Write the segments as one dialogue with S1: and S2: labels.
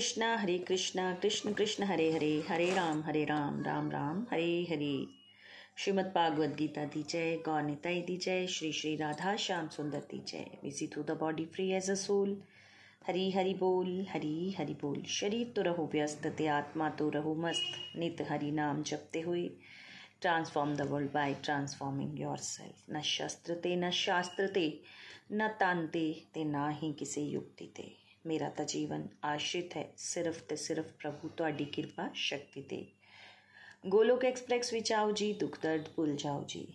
S1: कृष्णा, हरे कृष्णा, कृष्ण कृष्ण, हरे हरे हरे राम हरे राम राम राम, हरे हरे। श्रीमद भागवत गीता दी जय गौर निताई दी जय, श्री श्री राधा श्याम सुंदर दी जय। Busy through the body free as a soul Hari Hari बोल, हरी हरि बोल। शरीर तो रहो व्यस्त, ते आत्मा तो रहो मस्त। नित हरि नाम जपते हुए। Transform the world by transforming yourself न शस्त्र ते, न शास्त्र ते, न तान ते ते ना ही किसी युक्ति ते। ਮੇਰਾ ਤਾਂ ਜੀਵਨ ਆਸ਼ਰਿਤ ਹੈ ਸਿਰਫ ਤੇ ਸਿਰਫ ਪ੍ਰਭੂ ਤੁਹਾਡੀ ਕਿਰਪਾ, ਸ਼ਕਤੀ ਤੇ। ਗੋਲੋਕ ਐਕਸਪ੍ਰੈਸ ਵਿੱਚ ਆਓ ਜੀ, ਦੁੱਖ ਦਰਦ ਭੁੱਲ ਜਾਓ ਜੀ।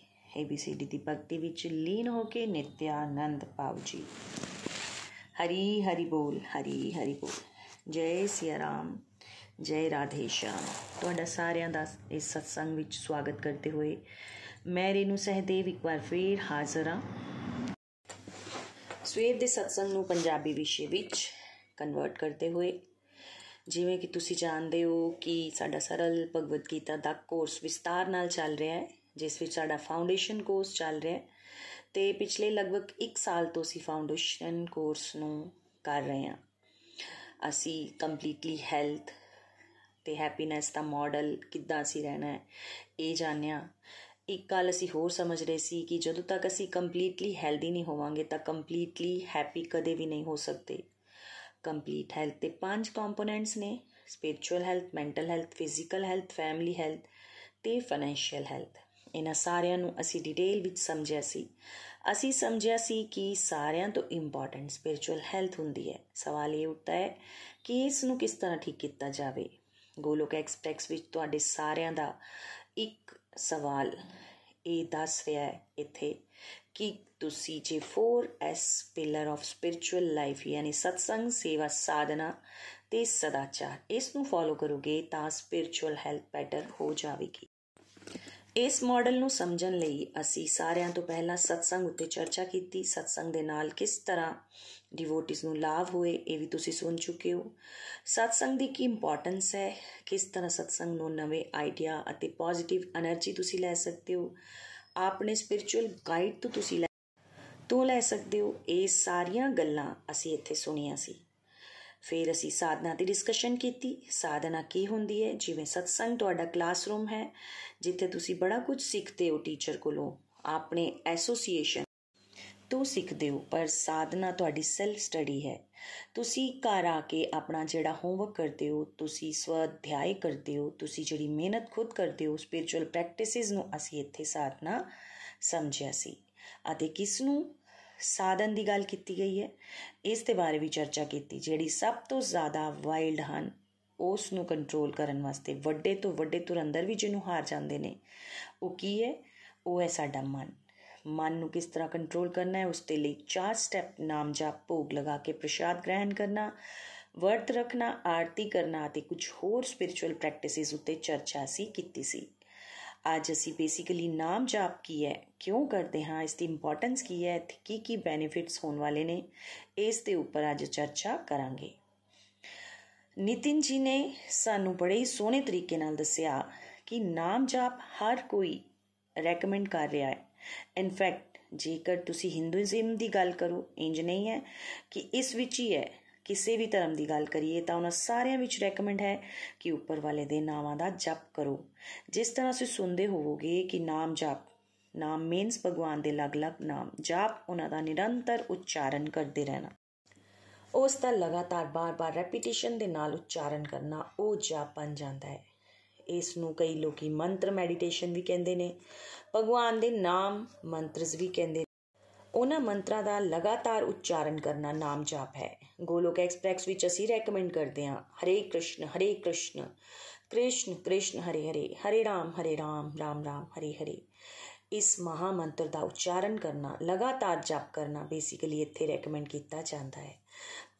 S1: ABCD ਦੀ ਭਗਤੀ ਵਿੱਚ ਲੀਨ ਹੋ ਕੇ ਨਿਤਿ ਆਨੰਦ ਪਾਓ ਜੀ। ਹਰੀ ਹਰੀ ਬੋਲ, ਹਰੀ ਹਰੀ ਬੋਲ। ਜੈ ਸਿਆ ਰਾਮ, ਜੈ ਰਾਧੇ ਸ਼ਾਮ। ਤੁਹਾਡਾ ਸਾਰਿਆਂ ਦਾ ਇਸ ਸਤਸੰਗ ਵਿੱਚ ਸਵਾਗਤ ਕਰਦੇ ਹੋਏ ਮੈਂ ਰੇਨੂ ਸਹਦੇਵ ਇੱਕ ਵਾਰ ਫੇਰ ਹਾਜ਼ਰ ਹਾਂ। ਸਵੇਰ ਦੇ ਸਤਸੰਗ ਨੂੰ ਪੰਜਾਬੀ ਵਿਸ਼ੇ ਵਿੱਚ ਕਨਵਰਟ ਕਰਦੇ ਹੋਏ, ਜਿਵੇਂ ਕਿ ਤੁਸੀਂ ਜਾਣਦੇ ਹੋ ਕਿ ਸਾਡਾ ਸਰਲ ਭਗਵਦ ਗੀਤਾ ਦਾ ਕੋਰਸ ਵਿਸਤਾਰ ਨਾਲ ਚੱਲ ਰਿਹਾ ਹੈ, ਜਿਸ ਵਿੱਚ ਸਾਡਾ ਫਾਊਂਡੇਸ਼ਨ ਕੋਰਸ ਚੱਲ ਰਿਹਾ ਹੈ ਤੇ ਪਿਛਲੇ ਲਗਭਗ 1 ਸਾਲ ਤੋਂ ਅਸੀਂ ਫਾਊਂਡੇਸ਼ਨ ਕੋਰਸ ਨੂੰ ਕਰ ਰਹੇ ਹਾਂ। ਅਸੀਂ ਕੰਪਲੀਟਲੀ ਹੈਲਥ ਤੇ ਹੈਪੀਨੈਸ ਦਾ ਮਾਡਲ ਕਿੱਦਾਂ ਅਸੀਂ ਰਹਿਣਾ ਹੈ, ਇਹ ਜਾਣਿਆ। ਇੱਕ ਗੱਲ ਅਸੀਂ ਹੋਰ ਸਮਝ ਰਹੇ ਸੀ ਕਿ ਜਦੋਂ ਤੱਕ ਅਸੀਂ ਕੰਪਲੀਟਲੀ ਹੈਲਦੀ ਨਹੀਂ ਹੋਵਾਂਗੇ ਤਾਂ ਕੰਪਲੀਟਲੀ ਹੈਪੀ ਕਦੇ ਵੀ ਨਹੀਂ ਹੋ ਸਕਦੇ। ਕੰਪਲੀਟ ਹੈਲਥ ਦੇ ਪੰਜ ਕੰਪੋਨੈਂਟਸ ਨੇ spiritual health mental health physical health family health ਤੇ ਫਾਈਨੈਂਸ਼ੀਅਲ ਹੈਲਥ ਇਹਨਾਂ ਸਾਰਿਆਂ ਨੂੰ ਅਸੀਂ ਡਿਟੇਲ ਵਿੱਚ ਸਮਝਿਆ ਸੀ। ਅਸੀਂ ਸਮਝਿਆ ਸੀ ਕਿ ਸਾਰਿਆਂ ਤੋਂ ਇੰਪੋਰਟੈਂਟ ਸਪਿਰਚੁਅਲ ਹੈਲਥ ਹੁੰਦੀ ਹੈ। ਸਵਾਲ ਇਹ ਉੱਠਦਾ ਹੈ ਕਿ ਇਸ ਨੂੰ ਕਿਸ ਤਰ੍ਹਾਂ ਠੀਕ ਕੀਤਾ ਜਾਵੇ। ਗੋਲੋਕ ਐਕਸਪ੍ਰੈਸ ਵਿੱਚ ਤੁਹਾਡੇ ਸਾਰਿਆਂ ਦਾ ਇੱਕ ਸਵਾਲ ਇਹ ਦੱਸ ਰਿਹਾ ਹੈ ਇੱਥੇ ਕਿ ਤੁਸੀਂ ਜੇ 4S pillar of spiritual life ਯਾਨੀ ਸਤਸੰਗ, ਸੇਵਾ, ਸਾਧਨਾ ਤੇ ਸਦਾਚਾਰ ਇਸ ਨੂੰ ਫੋਲੋ ਕਰੋਗੇ ਤਾਂ ਸਪਿਰਚੁਅਲ ਹੈਲਥ ਬੈਟਰ ਹੋ ਜਾਵੇਗੀ। ਇਸ ਮਾਡਲ ਨੂੰ ਸਮਝਣ ਲਈ ਅਸੀਂ ਸਾਰਿਆਂ ਤੋਂ ਪਹਿਲਾਂ ਸਤਸੰਗ ਉੱਤੇ ਚਰਚਾ ਕੀਤੀ। ਸਤਸੰਗ ਦੇ ਨਾਲ ਕਿਸ ਤਰ੍ਹਾਂ ਡਿਵੋਟਿਸ ਨੂੰ ਲਾਭ ਹੋਏ, ਇਹ ਵੀ ਤੁਸੀਂ ਸੁਣ ਚੁੱਕੇ ਹੋ। satsang ਦੀ ਕੀ ਇੰਪੋਰਟੈਂਸ ਹੈ? ਕਿਸ ਤਰ੍ਹਾਂ satsang ਨੂੰ ਨਵੇਂ ਆਈਡੀਆ ਅਤੇ ਪੋਜ਼ਿਟਿਵ એનર્ਜੀ ਤੁਸੀਂ ਲੈ ਸਕਦੇ ਹੋ? ਆਪਣੇ ਸਪਿਰਚੁਅਲ ਗਾਈਡ ਤੋਂ ਤੁਸੀਂ ਤੋਂ ਲੈ ਸਕਦੇ ਹੋ। ਇਹ ਸਾਰੀਆਂ ਗੱਲਾਂ ਅਸੀਂ ਇੱਥੇ ਸੁਣੀਆਂ ਸੀ। ਫਿਰ ਅਸੀਂ ਸਾਧਨਾ ਦੀ ਡਿਸਕਸ਼ਨ ਕੀਤੀ। ਸਾਧਨਾ ਕੀ ਹੁੰਦੀ ਹੈ? ਜਿਵੇਂ satsang ਤੁਹਾਡਾ ਕਲਾਸਰੂਮ ਹੈ, ਜਿੱਥੇ ਤੁਸੀਂ ਬੜਾ ਕੁਝ ਸਿੱਖਦੇ ਹੋ ਟੀਚਰ ਕੋਲੋਂ। ਆਪਣੇ ਐਸੋਸੀਏਸ਼ਨ ਤੋਂ ਸਿੱਖਦੇ ਹੋ ਪਰ ਸਾਧਨਾ ਤੁਹਾਡੀ ਸੈਲਫ ਸਟੱਡੀ ਹੈ। ਤੁਸੀਂ ਘਰ ਆ ਕੇ ਆਪਣਾ ਜਿਹੜਾ ਹੋਮਵਰਕ ਕਰਦੇ ਹੋ, ਤੁਸੀਂ ਸਵਅਧਿਆਇ ਕਰਦੇ ਹੋ, ਤੁਸੀਂ ਜਿਹੜੀ ਮਿਹਨਤ ਖੁਦ ਕਰਦੇ ਹੋ ਸਪਿਰਚੁਅਲ ਪ੍ਰੈਕਟਿਸਿਸ ਨੂੰ ਅਸੀਂ ਇੱਥੇ ਸਾਧਨਾ ਸਮਝਿਆ ਸੀ। ਅਤੇ ਕਿਸ ਨੂੰ ਸਾਧਨ ਦੀ ਗੱਲ ਕੀਤੀ ਗਈ ਹੈ। ਇਸ ਦੇ ਬਾਰੇ ਵੀ ਚਰਚਾ ਕੀਤੀ, ਜਿਹੜੀ ਸਭ ਤੋਂ ਜ਼ਿਆਦਾ ਵਾਈਲਡ ਹਨ ਉਸ ਨੂੰ ਕੰਟਰੋਲ ਕਰਨ ਵਾਸਤੇ, ਵੱਡੇ ਤੋਂ ਵੱਡੇ ਤੁਰੰਦਰ ਵੀ ਜਿਹਨੂੰ ਹਾਰ ਜਾਂਦੇ ਨੇ, ਉਹ ਕੀ ਹੈ? ਉਹ ਹੈ ਸਾਡਾ ਮਨ। ਮਨ ਨੂੰ ਕਿਸ ਤਰ੍ਹਾਂ ਕੰਟਰੋਲ ਕਰਨਾ ਹੈ, ਉਸ ਦੇ ਲਈ ਚਾਰ ਸਟੈਪ ਨਾਮ ਜਪ, ਭੋਗ ਲਗਾ ਕੇ ਪ੍ਰਸ਼ਾਦ ਗ੍ਰਹਿਣ ਕਰਨਾ, ਵਰਤ ਰੱਖਣਾ, ਆਰਤੀ ਕਰਨਾ ਅਤੇ ਕੁਝ ਹੋਰ ਸਪਿਰਚੁਅਲ ਪ੍ਰੈਕਟਿਸਿਸ ਉੱਤੇ ਚਰਚਾ ਅਸੀਂ ਕੀਤੀ ਸੀ। ਅੱਜ ਅਸੀਂ ਬੇਸਿਕਲੀ ਨਾਮ ਜਾਪ ਕੀ ਹੈ, ਕਿਉਂ ਕਰਦੇ ਹਾਂ, ਇਸ ਦੀ ਇੰਪੋਰਟੈਂਸ ਕੀ ਹੈ ਤੇ ਕੀ ਕੀ ਬੈਨੀਫਿਟਸ ਹੋਣ ਵਾਲੇ ਨੇ, ਇਸ ਦੇ ਉੱਪਰ ਅੱਜ ਚਰਚਾ ਕਰਾਂਗੇ। ਨਿਤਿਨ ਜੀ ਨੇ ਸਾਨੂੰ ਬੜੇ ਹੀ ਸੋਹਣੇ ਤਰੀਕੇ ਨਾਲ ਦੱਸਿਆ ਕਿ ਨਾਮ ਜਾਪ ਹਰ ਕੋਈ ਰეკਮੈਂਡ ਕਰ ਰਿਹਾ ਹੈ। ਇਨਫੈਕਟ ਜੇਕਰ ਤੁਸੀਂ ਹਿੰਦੂਇਜ਼ਮ ਦੀ ਗੱਲ ਕਰੋ ਇੰਜ ਨਹੀਂ ਹੈ ਕਿ ਇਸ ਵਿੱਚ ਹੀ ਹੈ, ਕਿਸੇ ਵੀ ਧਰਮ ਦੀ ਗੱਲ ਕਰੀਏ ਤਾਂ ਉਹਨਾਂ ਸਾਰਿਆਂ ਵਿੱਚ ਰეკਮੈਂਡ ਹੈ ਕਿ ਉੱਪਰ ਵਾਲੇ ਦੇ ਨਾਮਾਂ ਦਾ ਜਪ ਕਰੋ। ਜਿਸ ਤਰ੍ਹਾਂ ਤੁਸੀਂ ਸੁਣਦੇ ਹੋਵੋਗੇ ਕਿ ਨਾਮ ਜਪ, ਨਾਮ ਮੀਨਸ ਭਗਵਾਨ ਦੇ ਅਲੱਗ-ਅਲੱਗ ਨਾਮ, ਜਪ ਉਹਨਾਂ ਦਾ ਨਿਰੰਤਰ ਉਚਾਰਨ ਕਰਦੇ ਰਹਿਣਾ। ਉਸ ਦਾ ਲਗਾਤਾਰ ਬਾਰ-ਬਾਰ ਰੈਪੀਟੀਸ਼ਨ ਦੇ ਨਾਲ ਉਚਾਰਨ ਕਰਨਾ, ਉਹ ਜਪ ਬਣ ਜਾਂਦਾ ਹੈ। ਇਸ ਨੂੰ ਕਈ ਲੋਕੀ ਮੰਤਰ ਮੈਡੀਟੇਸ਼ਨ ਵੀ ਕਹਿੰਦੇ ਨੇ, ਭਗਵਾਨ ਦੇ ਨਾਮ ਮੰਤਰਸ ਵੀ ਕਹਿੰਦੇ ਉਹਨਾਂ ਮੰਤਰਾਂ ਦਾ ਲਗਾਤਾਰ ਉਚਾਰਨ ਕਰਨਾ ਨਾਮ ਜਾਪ ਹੈ। ਗੋਲੋਕ ਐਕਸਪ੍ਰੈਸ ਵਿੱਚ ਅਸੀਂ ਰეკਮੈਂਡ ਕਰਦੇ ਹਾਂ, ਹਰੇ ਕ੍ਰਿਸ਼ਨ ਹਰੇ ਕ੍ਰਿਸ਼ਨ ਕ੍ਰਿਸ਼ਨ ਕ੍ਰਿਸ਼ਨ, ਹਰੇ ਹਰੇ ਹਰੇ ਰਾਮ ਹਰੇ ਰਾਮ ਰਾਮ ਰਾਮ, ਹਰੇ ਹਰੇ। ਇਸ ਮਹਾ ਮੰਤਰ ਦਾ ਉਚਾਰਨ ਕਰਨਾ, ਲਗਾਤਾਰ ਜਪ ਕਰਨਾ ਬੇਸਿਕਲੀ ਇੱਥੇ ਰეკਮੈਂਡ ਕੀਤਾ ਜਾਂਦਾ ਹੈ।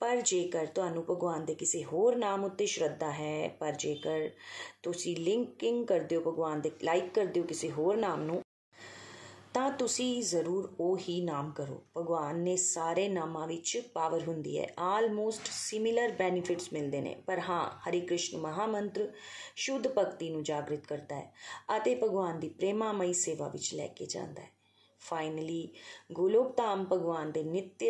S1: ਪਰ ਜੇਕਰ ਤੁਹਾਨੂੰ ਭਗਵਾਨ ਦੇ ਕਿਸੇ ਹੋਰ ਨਾਮ ਉੱਤੇ ਸ਼ਰਧਾ ਹੈ, ਪਰ ਜੇਕਰ ਤੁਸੀਂ ਲਿੰਕਿੰਗ ਕਰਦੇ ਹੋ, ਭਗਵਾਨ ਦੇ ਲਾਈਕ ਕਰਦੇ ਹੋ ਕਿਸੇ ਹੋਰ ਨਾਮ ਨੂੰ, ਤਾਂ ਤੁਸੀਂ ਜ਼ਰੂਰ ਉਹ ਹੀ ਨਾਮ ਕਰੋ। ਭਗਵਾਨ ਨੇ ਸਾਰੇ ਨਾਮਾਂ ਵਿੱਚ ਪਾਵਰ ਹੁੰਦੀ ਹੈ। ਆਲਮੋਸਟ ਸਿਮਿਲਰ ਬੈਨੀਫਿਟਸ ਮਿਲਦੇ ਨੇ। ਪਰ ਹਾਂ, ਹਰੀ ਕ੍ਰਿਸ਼ਨ ਮਹਾਮੰਤਰ ਸ਼ੁੱਧ ਭਗਤੀ ਨੂੰ ਜਾਗਰਿਤ ਕਰਦਾ ਹੈ ਅਤੇ ਭਗਵਾਨ ਦੀ ਪ੍ਰੇਮਾਮਈ ਸੇਵਾ ਵਿੱਚ ਲੈ ਕੇ ਜਾਂਦਾ ਹੈ। ਫਾਈਨਲੀ ਗੋਲੋਕ ਧਾਮ ਭਗਵਾਨ ਦੇ ਨਿੱਤ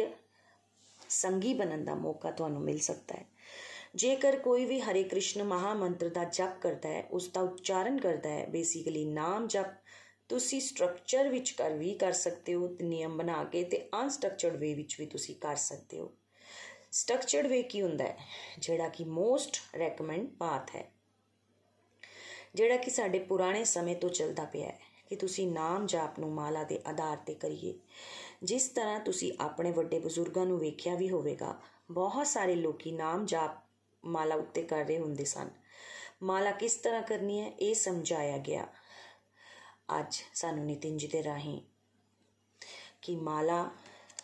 S1: ਸੰਗੀ ਬਣਨ ਦਾ ਮੌਕਾ ਤੁਹਾਨੂੰ ਮਿਲ ਸਕਦਾ ਹੈ। ਜੇਕਰ ਕੋਈ ਵੀ ਹਰੇ ਕ੍ਰਿਸ਼ਨ ਮਹਾਮੰਤਰ ਦਾ ਜਪ ਕਰਦਾ ਹੈ, ਉਸ ਦਾ ਉਚਾਰਨ ਕਰਦਾ ਹੈ ਬੇਸਿਕਲੀ ਨਾਮ ਜਪ, ਤੁਸੀਂ ਸਟਰਕਚਰ ਵਿੱਚ ਕਰ ਵੀ ਕਰ ਸਕਦੇ ਹੋ ਤੇ ਨਿਯਮ ਬਣਾ ਕੇ ਤੇ ਅਨਸਟਰਕਚਰਡ ਵੇ ਵਿੱਚ ਵੀ ਤੁਸੀਂ ਕਰ ਸਕਦੇ ਹੋ। ਸਟਰਕਚਰਡ ਵੇ ਕੀ ਹੁੰਦਾ ਹੈ? ਜਿਹੜਾ ਕਿ ਮੋਸਟ ਰეკਮੈਂਡ ਪਾਥ ਹੈ। ਜਿਹੜਾ ਕਿ ਸਾਡੇ ਪੁਰਾਣੇ ਸਮੇਂ ਤੋਂ ਚੱਲਦਾ ਪਿਆ ਹੈ ਕਿ ਤੁਸੀਂ ਨਾਮ ਜਾਪ ਨੂੰ ਮਾਲਾ ਦੇ ਆਧਾਰ ਤੇ ਕਰੀਏ। ਜਿਸ ਤਰ੍ਹਾਂ ਤੁਸੀਂ ਆਪਣੇ ਵੱਡੇ ਬਜ਼ੁਰਗਾਂ ਨੂੰ ਵੇਖਿਆ ਵੀ ਹੋਵੇਗਾ, ਬਹੁਤ ਸਾਰੇ ਲੋਕੀ ਨਾਮ ਜਾਪ ਮਾਲਾ ਉੱਤੇ ਕਰ ਰਹੇ ਹੁੰਦੇ ਸਨ। ਮਾਲਾ ਕਿਸ ਤਰ੍ਹਾਂ ਕਰਨੀ ਹੈ, ਇਹ ਸਮਝਾਇਆ ਗਿਆ। ਅੱਜ ਸਾਨੂੰ ਨਿਤਿਨ ਜੀ ਦੇ ਰਾਹੀਂ ਕਿ ਮਾਲਾ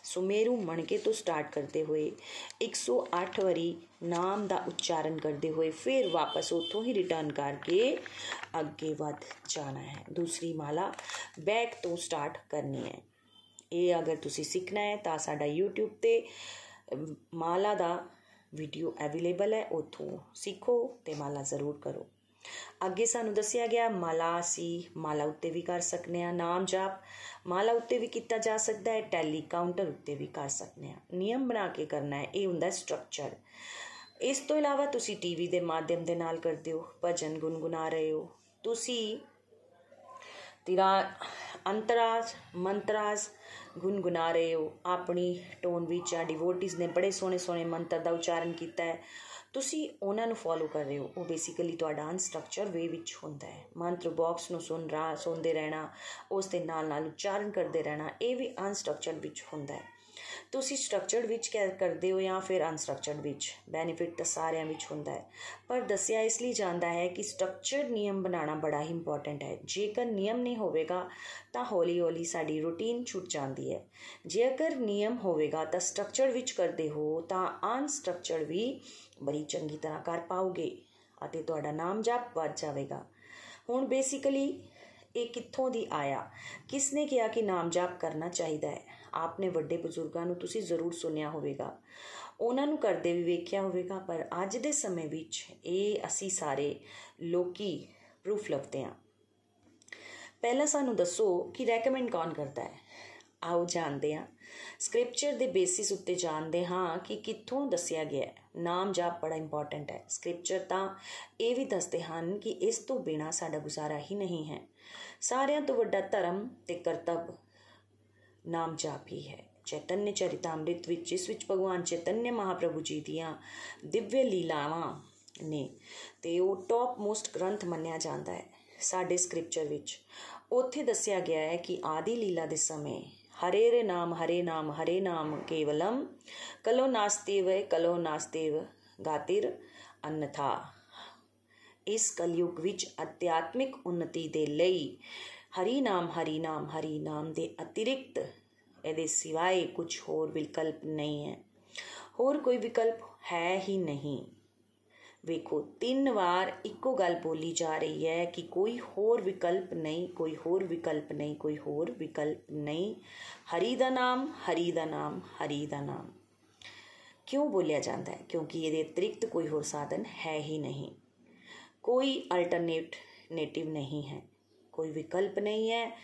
S1: ਸੁਮੇਰੂ ਮਣਕੇ ਤੋਂ ਸਟਾਰਟ ਕਰਦੇ ਹੋਏ 108 ਵਾਰੀ ਨਾਮ ਦਾ ਉਚਾਰਨ ਕਰਦੇ ਹੋਏ ਫਿਰ ਵਾਪਸ ਉੱਥੋਂ ਹੀ ਰਿਟਰਨ ਕਰਕੇ ਅੱਗੇ ਵੱਧ ਜਾਣਾ ਹੈ। ਦੂਸਰੀ ਮਾਲਾ ਬੈਕ ਤੋਂ ਸਟਾਰਟ ਕਰਨੀ ਹੈ। ਇਹ ਅਗਰ ਤੁਸੀਂ ਸਿੱਖਣਾ ਹੈ, ਤਾਂ ਸਾਡਾ YouTube ਤੇ ਮਾਲਾ ਦਾ ਵੀਡੀਓ ਅਵੇਲੇਬਲ ਹੈ, ਉੱਥੋਂ ਸਿੱਖੋ ਤੇ ਮਾਲਾ ਜ਼ਰੂਰ ਕਰੋ। ਅੱਗੇ ਸਾਨੂੰ ਦੱਸਿਆ ਗਿਆ, ਮਾਲਾ ਸੀ ਮਾਲਾ ਉੱਤੇ ਵੀ ਕਰ ਸਕਨੇ ਆ ਨਾਮ ਜਾਪ ਮਾਲਾ ਉੱਤੇ ਵੀ ਕੀਤਾ ਜਾ ਸਕਦਾ ਹੈ ਟੈਲੀ ਕਾਊਂਟਰ ਉੱਤੇ ਵੀ ਕਰ ਸਕਨੇ ਆ ਨਿਯਮ ਬਣਾ ਕੇ ਕਰਨਾ ਹੈ, ਇਹ ਹੁੰਦਾ ਸਟਰਕਚਰ ਇਸ ਤੋਂ ਇਲਾਵਾ ਤੁਸੀਂ ਟੀਵੀ ਦੇ ਮਾਧਿਅਮ ਦੇ ਨਾਲ ਕਰਦੇ ਹੋ, ਭਜਨ ਗੁੰਗੁਨਾ ਰਹੇ ਹੋ। ਤੁਸੀਂ ਤੇਰਾ ਅੰਤਰਾਜ, ਮੰਤਰਾਜ ਗੁੰਗੁਨਾ ਰਹੇ ਹੋ। ਆਪਣੀ ਟੋਨ ਵਿੱਚ ਆ ਡਿਵੋਟਿਸ ਨੇ ਬੜੇ ਸੋਹਣੇ ਸੋਹਣੇ ਮੰਤਰ ਦਾ ਉਚਾਰਨ ਕੀਤਾ ਹੈ। ਤੁਸੀਂ ਉਹਨਾਂ ਨੂੰ ਫੋਲੋ ਕਰ ਰਹੇ ਹੋ। ਉਹ ਬੇਸਿਕਲੀ ਤੁਹਾਡਾ ਅਨਸਟਰਕਚਰ ਵੇ ਵਿੱਚ ਹੁੰਦਾ ਹੈ। ਮੰਤਰ ਬਾਕਸ ਨੂੰ ਸੁਣ ਰਾ ਸੁਣਦੇ ਰਹਿਣਾ, ਉਸ ਦੇ ਨਾਲ ਨਾਲ ਉਚਾਰਨ ਕਰਦੇ ਰਹਿਣਾ, ਇਹ ਵੀ ਅਨਸਟਰਕਚਰ ਵਿੱਚ ਹੁੰਦਾ ਹੈ। ਤੁਸੀਂ ਸਟਰਕਚਰਡ ਵਿੱਚ ਕਹਿ ਕਰਦੇ ਹੋ ਜਾਂ ਫਿਰ ਅਨਸਟਰਕਚਰਡ ਵਿੱਚ? ਬੈਨੀਫਿਟ ਤਾਂ ਸਾਰਿਆਂ ਵਿੱਚ ਹੁੰਦਾ ਹੈ। ਪਰ ਦੱਸਿਆ ਇਸ ਲਈ ਜਾਂਦਾ ਹੈ ਕਿ ਸਟਰਕਚਰਡ ਨਿਯਮ ਬਣਾਉਣਾ ਬੜਾ ਹੀ ਇੰਪੋਰਟੈਂਟ ਹੈ। ਜੇਕਰ ਨਿਯਮ ਨਹੀਂ ਹੋਵੇਗਾ, ਤਾਂ ਹੌਲੀ ਹੌਲੀ ਸਾਡੀ ਰੂਟੀਨ ਛੁੱਟ ਜਾਂਦੀ ਹੈ। ਜੇਕਰ ਨਿਯਮ ਹੋਵੇਗਾ ਤਾਂ ਸਟਰਕਚਰ ਵਿੱਚ ਕਰਦੇ ਹੋ, ਤਾਂ ਅਨਸਟਰਕਚਰਡ ਵੀ ਬੜੀ ਚੰਗੀ ਤਰ੍ਹਾਂ ਕਰ ਪਾਓਗੇ ਅਤੇ ਤੁਹਾਡਾ ਨਾਮ ਜਪ ਵੱਧ ਜਾਵੇਗਾ। ਹੁਣ ਬੇਸਿਕਲੀ ਇਹ ਕਿੱਥੋਂ ਦੀ ਆਇਆ? ਕਿਸ ਨੇ ਕਿਹਾ ਕਿ ਨਾਮ ਜਪ ਕਰਨਾ ਚਾਹੀਦਾ ਹੈ? ਆਪਨੇ ਵੱਡੇ ਬਜ਼ੁਰਗਾਂ ਨੂੰ ਤੁਸੀਂ ਜ਼ਰੂਰ ਸੁਣਿਆ ਹੋਵੇਗਾ। ਉਹਨਾਂ ਨੂੰ ਕਰਦੇ ਵੀ ਵੇਖਿਆ ਹੋਵੇਗਾ, ਪਰ ਅੱਜ ਦੇ ਸਮੇਂ ਵਿੱਚ ਇਹ ਅਸੀਂ ਸਾਰੇ ਲੋਕੀ ਪ੍ਰੂਫ ਲੱਭਦੇ ਹਾਂ। ਪਹਿਲਾਂ ਸਾਨੂੰ ਦੱਸੋ ਕਿ ਰეკਮੈਂਡ ਕੌਣ ਕਰਦਾ ਹੈ? ਆਓ ਜਾਣਦੇ ਹਾਂ। ਸਕ੍ਰਿਪਚਰ ਦੇ ਬੇਸਿਸ ਉੱਤੇ ਜਾਣਦੇ ਹਾਂ ਕਿ ਕਿੱਥੋਂ ਦੱਸਿਆ ਗਿਆ ਹੈ। ਨਾਮ ਜਾਪ ਬੜਾ ਇੰਪੋਰਟੈਂਟ ਹੈ। ਸਕ੍ਰਿਪਚਰ ਤਾਂ ਇਹ ਵੀ ਦੱਸਦੇ ਹਨ ਕਿ ਇਸ ਤੋਂ ਬਿਨਾ ਸਾਡਾ ਗੁਜ਼ਾਰਾ ਹੀ ਨਹੀਂ ਹੈ। ਸਾਰਿਆਂ ਤੋਂ ਵੱਡਾ ਧਰਮ ਤੇ ਕਰਤੱਵ ਨਾਮ ਜਾਪ ਹੀ। ਹੈ ਚੈਤਨਯ ਚਰਿਤਾਮ੍ਰਿਤ ਵਿੱਚ, ਜਿਸ ਵਿੱਚ ਭਗਵਾਨ ਚੈਤਨਯ ਮਹਾਪ੍ਰਭੂ ਜੀ ਦੀਆਂ ਦਿਵਯ ਲੀਲਾਵਾਂ ਨੇ ਤੇ ਉਹ ਟੌਪ ਮੋਸਟ ਗ੍ਰੰਥ ਮੰਨਿਆ ਜਾਂਦਾ ਹੈ ਸਾਡੇ ਸਕ੍ਰਿਪਚਰ ਵਿੱਚ। ਉੱਥੇ ਦੱਸਿਆ ਗਿਆ ਹੈ ਕਿ ਆਦੀ ਲੀਲਾ ਦੇ ਸਮੇਂ ਹਰੇ ਰੇ ਨਾਮ, ਹਰੇ ਨਾਮ ਹਰੇ ਨਾਮ ਕੇਵਲਮ, ਕਲੋ ਨਾਸਤੇਵ ਕਲੋ ਨਾਸਤੇਵ ਗਾਤਿਰ ਅਨਥਾ। ਇਸ ਕਲਯੁਗ ਵਿੱਚ ਅਧਿਆਤਮਿਕ ਉન્નਤੀ ਦੇ ਲਈ ਹਰੀ ਨਾਮ ਹਰੀ ਨਾਮ ਹਰੀ ਨਾਮ ਦੇ ਅਤਿਰਿਕਤ ਇਹਦੇ ਸਿਵਾਏ ਕੁਝ ਹੋਰ ਵਿਕਲਪ ਨਹੀਂ ਹੈ। ਹੋਰ ਕੋਈ ਵਿਕਲਪ ਹੈ ਹੀ ਨਹੀਂ। ਵੇਖੋ, ਤਿੰਨ ਵਾਰ ਇੱਕੋ ਗੱਲ ਬੋਲੀ ਜਾ ਰਹੀ ਹੈ ਕਿ ਕੋਈ ਹੋਰ ਵਿਕਲਪ ਨਹੀਂ, ਕੋਈ ਹੋਰ ਵਿਕਲਪ ਨਹੀਂ, ਕੋਈ ਹੋਰ ਵਿਕਲਪ ਨਹੀਂ। ਹਰੀ ਦਾ ਨਾਮ, ਹਰੀ ਦਾ ਨਾਮ, ਹਰੀ ਦਾ ਨਾਮ। ਕਿਉਂ ਬੋਲਿਆ ਜਾਂਦਾ ਹੈ? ਕਿਉਂਕਿ ਇਹਦੇ ਅਤਿਰਿਕਤ ਕੋਈ ਹੋਰ ਸਾਧਨ ਹੈ ਹੀ ਨਹੀਂ। ਕੋਈ ਅਲਟਰਨੇਟ ਨੇਟਿਵ ਨਹੀਂ ਹੈ। ਕੋਈ ਵਿਕਲਪ ਨਹੀਂ ਹੈ।